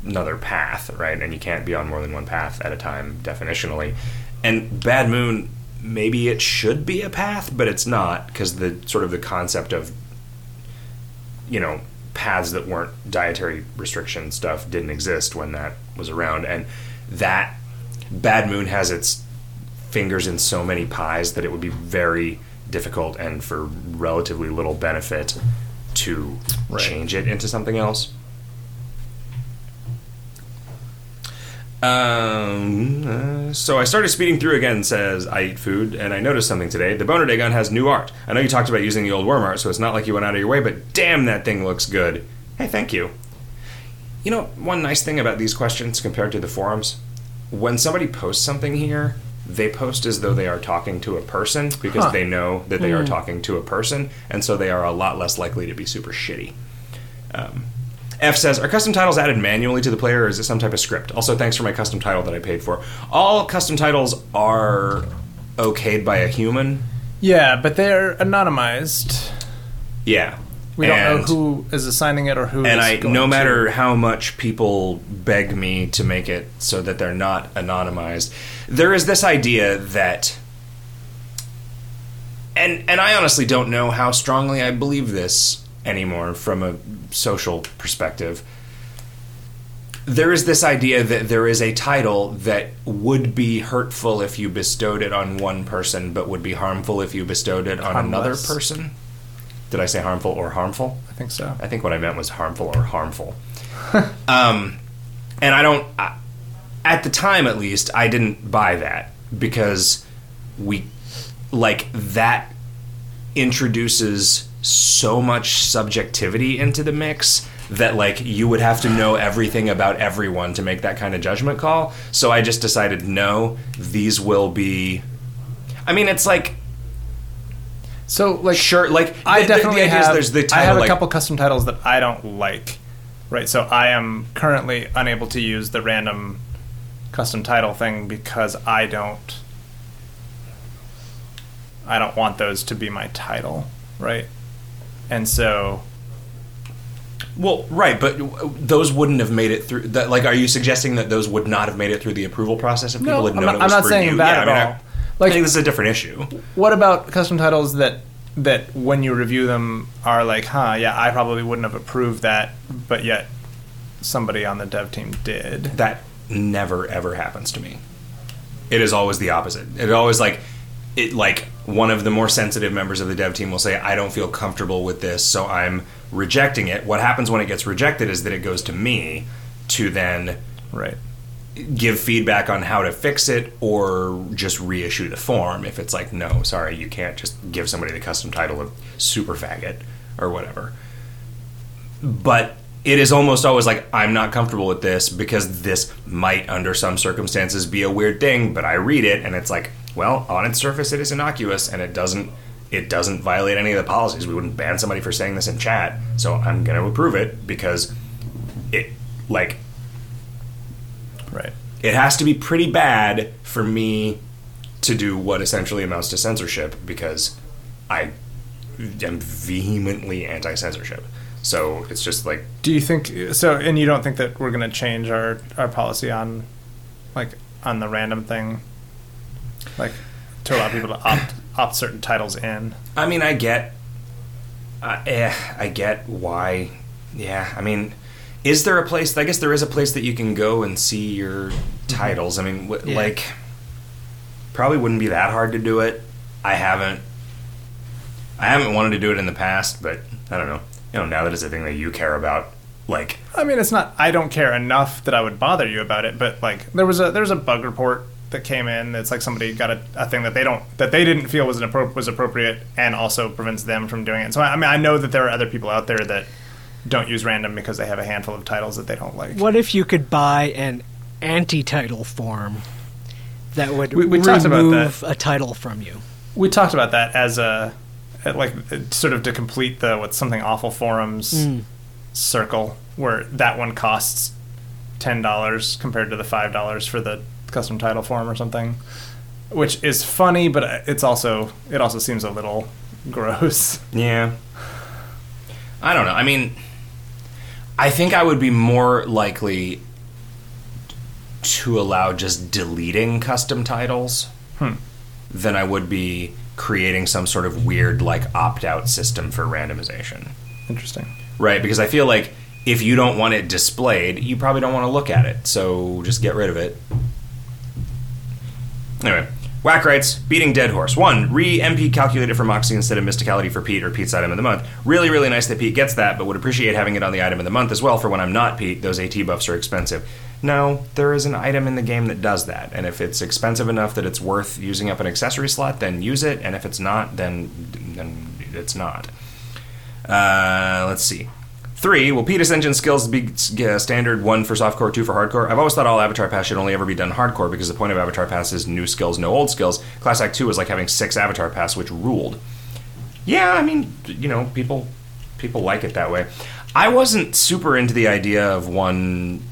another path, right? And you can't be on more than one path at a time, definitionally. And Bad Moon, maybe it should be a path, but it's not because the sort of the concept of you know paths that weren't dietary restriction stuff didn't exist when that was around, and that Bad Moon has its fingers in so many pies that it would be very difficult and for relatively little benefit to Right. change it into something else. Um, uh, so I started speeding through again. Says I eat food, and I noticed something today. The Bonerdagon has new art. I know you talked about using the old worm art, so it's not like you went out of your way. But damn, that thing looks good. Hey, thank you. You know, one nice thing about these questions compared to the forums, when somebody posts something here, they post as though they are talking to a person because Huh. they know that they are talking to a person, and so they are a lot less likely to be super shitty. Um, F says, Are custom titles added manually to the player, or is it some type of script? Also, thanks for my custom title that I paid for. All custom titles are okayed by a human. yeah, but they're anonymized. Yeah. We don't know who is assigning it or who. and I, no to- matter how much people beg me to make it so that they're not anonymized, there is this idea that, and and I honestly don't know how strongly I believe this anymore from a social perspective. There is this idea that there is a title that would be hurtful if you bestowed it on one person, but would be harmful if you bestowed it on another person. Did I say harmful or harmful? I think so. I think what I meant was harmful or harmful. um, and I don't, I, at the time at least, I didn't buy that because we, like, that introduces so much subjectivity into the mix that like you would have to know everything about everyone to make that kind of judgment call. So I just decided no, these will be. I mean, it's like So like sure, like I the- definitely the idea is have. there's the I title have a like, couple custom titles that I don't like. Right, so I am currently unable to use the random custom title thing because I don't. I don't want those to be my title, right? And so Well, right, but those wouldn't have made it through. That, like, are you suggesting that those would not have made it through the approval process if people No, had I'm known not- it was I'm not for saying you? that yeah, at I mean, all. I, Like- I think this is a different issue. What about custom titles that that when you review them are like, huh, yeah, I probably wouldn't have approved that, but yet somebody on the dev team did. That never ever happens to me. It is always the opposite. It always like it like one of the more sensitive members of the dev team will say, "I don't feel comfortable with this, so I'm rejecting it." What happens when it gets rejected is that it goes to me to then Right. give feedback on how to fix it or just reissue the form if it's like no sorry you can't just give somebody the custom title of super faggot or whatever but it is almost always like i'm not comfortable with this because this might under some circumstances be a weird thing but i read it and it's like well on its surface it is innocuous and it doesn't it doesn't violate any of the policies we wouldn't ban somebody for saying this in chat so i'm going to approve it because it like Right. it has to be pretty bad for me to do what essentially amounts to censorship because I am vehemently anti-censorship. So it's just like Do you think so? And you don't think that we're going to change our our policy on, like, on the random thing, like, to allow people to opt opt certain titles in? I mean I get uh, eh, I get why yeah, I mean is there a place I guess there is a place that you can go and see your titles. I mean w- Yeah. like probably wouldn't be that hard to do it. I haven't I haven't wanted to do it in the past, but I don't know. You know, now that it's a thing that you care about, like I mean, it's not. I don't care enough that I would bother you about it. But like, there was a there's a bug report that came in. That's like somebody got a, a thing that they don't that they didn't feel was an appro- was appropriate, and also prevents them from doing it. So I mean, I know that there are other people out there that don't use random because they have a handful of titles that they don't like. What if you could buy an anti-title form that would We- we talked about remove a title from you? We talked about that as a at like sort of to complete the what something awful forums Mm. circle where that one costs ten dollars compared to the five dollars for the custom title form or something, which is funny, but it's also it also seems a little gross. Yeah. I don't know. I mean, I think I would be more likely to allow just deleting custom titles Hmm. than I would be creating some sort of weird, like, opt out system for randomization. Interesting. Right? Because I feel like if you don't want it displayed, you probably don't want to look at it. So just get rid of it. Anyway, Whack writes, beating Dead Horse. One, re MP calculated for Moxie instead of Mysticality for Pete or Pete's item of the month. Really, really nice that Pete gets that, but would appreciate having it on the item of the month as well for when I'm not Pete. Those AT buffs are expensive. No, there is an item in the game that does that, and if it's expensive enough that it's worth using up an accessory slot, then use it, and if it's not, then then it's not. Uh, let's see. Three, will Pete Ascension skills be uh, standard one for softcore, two for hardcore? I've always thought all Avatar Paths should only ever be done hardcore because the point of Avatar Paths is new skills, no old skills. Class Act 2 is like having six Avatar Paths, which ruled. Yeah, I mean, you know, people people like it that way. I wasn't super into the idea of one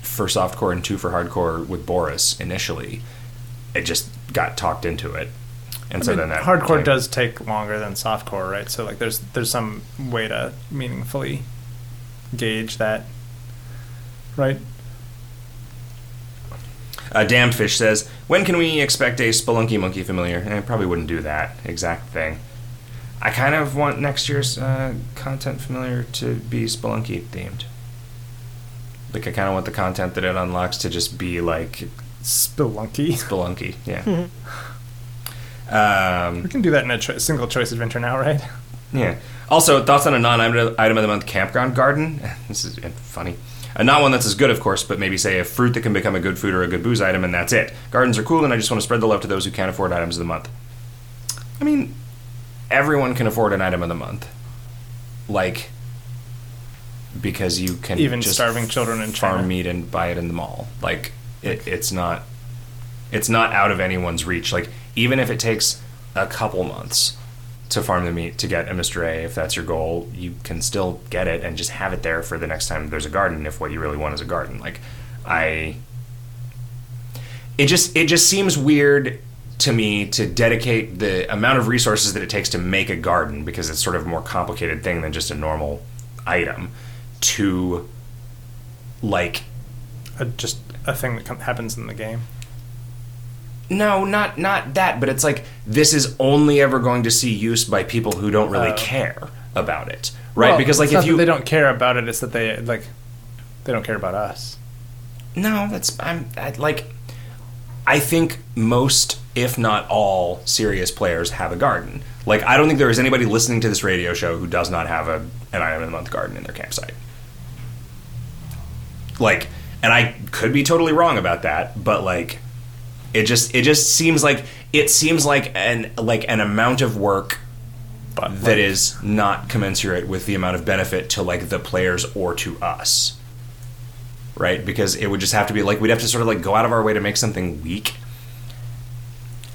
for softcore and two for hardcore with Boris initially. It just got talked into it. And I so mean, then that hardcore became- does take longer than softcore, right? So like, there's there's some way to meaningfully gauge that, right? Uh, Damned Fish says, "When can we expect a Spelunky Monkey familiar?" And I probably wouldn't do that exact thing. I kind of want next year's uh, content familiar to be Spelunky themed. Like I kind of want the content that it unlocks to just be like Spelunky. Spelunky. Yeah. um, We can do that in a cho- single choice adventure now, right? yeah. Also, thoughts on a non-item item of the month campground garden? This is uh, funny. Uh, not one that's as good, of course, but maybe say a fruit that can become a good food or a good booze item, and that's it. Gardens are cool, and I just want to spread the love to those who can't afford items of the month. I mean, everyone can afford an item of the month. Like, because you can Even just starving children in farm China. meat and buy it in the mall. Like it, it's not it's not out of anyone's reach. Like even if it takes a couple months to farm the meat to get a Mr. A, if that's your goal, you can still get it and just have it there for the next time there's a garden. If what you really want is a garden, like I, it just it just seems weird to me to dedicate the amount of resources that it takes to make a garden because it's sort of a more complicated thing than just a normal item to like Uh, just a thing that happens in the game. No, not not that, but it's like this is only ever going to see use by people who don't really Oh. care about it, right? Well, because like it's if not that you they don't care about it, it's that they like they don't care about us. no, that's I'm I, like I think most, if not all, serious players have a garden. Like I don't think there is anybody listening to this radio show who does not have a an item of the month garden in their campsite. Like, and I could be totally wrong about that, but like it just it just seems like it seems like an like an amount of work But that like, is not commensurate with the amount of benefit to like the players or to us. Right? Because it would just have to be like we'd have to sort of like go out of our way to make something weak.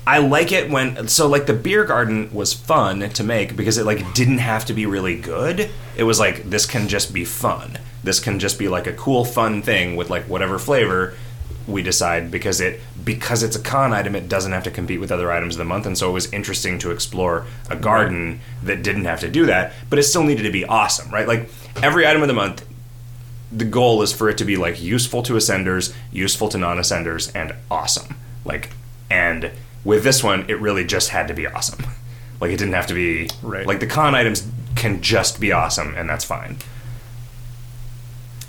I like it when so like the beer garden was fun to make because it like didn't have to be really good. It was like this can just be fun. This can just be like a cool fun thing with like whatever flavor we decide because it because it's a con item it doesn't have to compete with other items of the month. And so it was interesting to explore a garden that didn't have to do that but it still needed to be awesome right? Like every item of the month the goal is for it to be like useful to ascenders useful to non-ascenders and awesome. Like and with this one it really just had to be awesome. Like it didn't have to be Right. like the con items can just be awesome and that's fine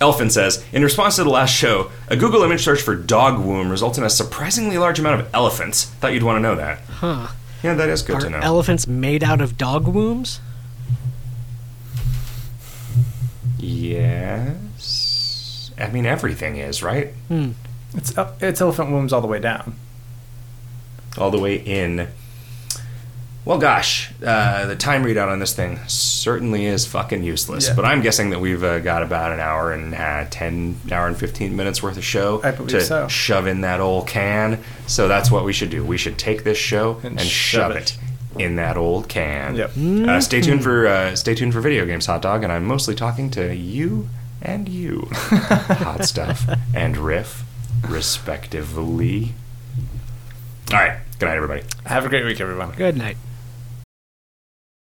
Elfin says, in response to the last show, a Google image search for dog womb results in a surprisingly large amount of elephants. Thought you'd want to know that. Huh. Yeah, that is good Are to know. elephants made out of dog wombs? yes. I mean, everything is, right? Hmm. it's it's elephant wombs all the way down. All the way in. Well, gosh, uh, the time readout on this thing certainly is fucking useless. Yeah. But I'm guessing that we've uh, got about an hour and uh, 10 hour and 15 minutes worth of show to so. shove in that old can. So that's what we should do. We should take this show and, And shove shove it. in that old can. Yep. Uh, stay tuned for uh, stay tuned for video games, hot dog, and I'm mostly talking to you and you, hot stuff and riff, respectively. All right. Good night, everybody. Have a great week, everyone. Good night.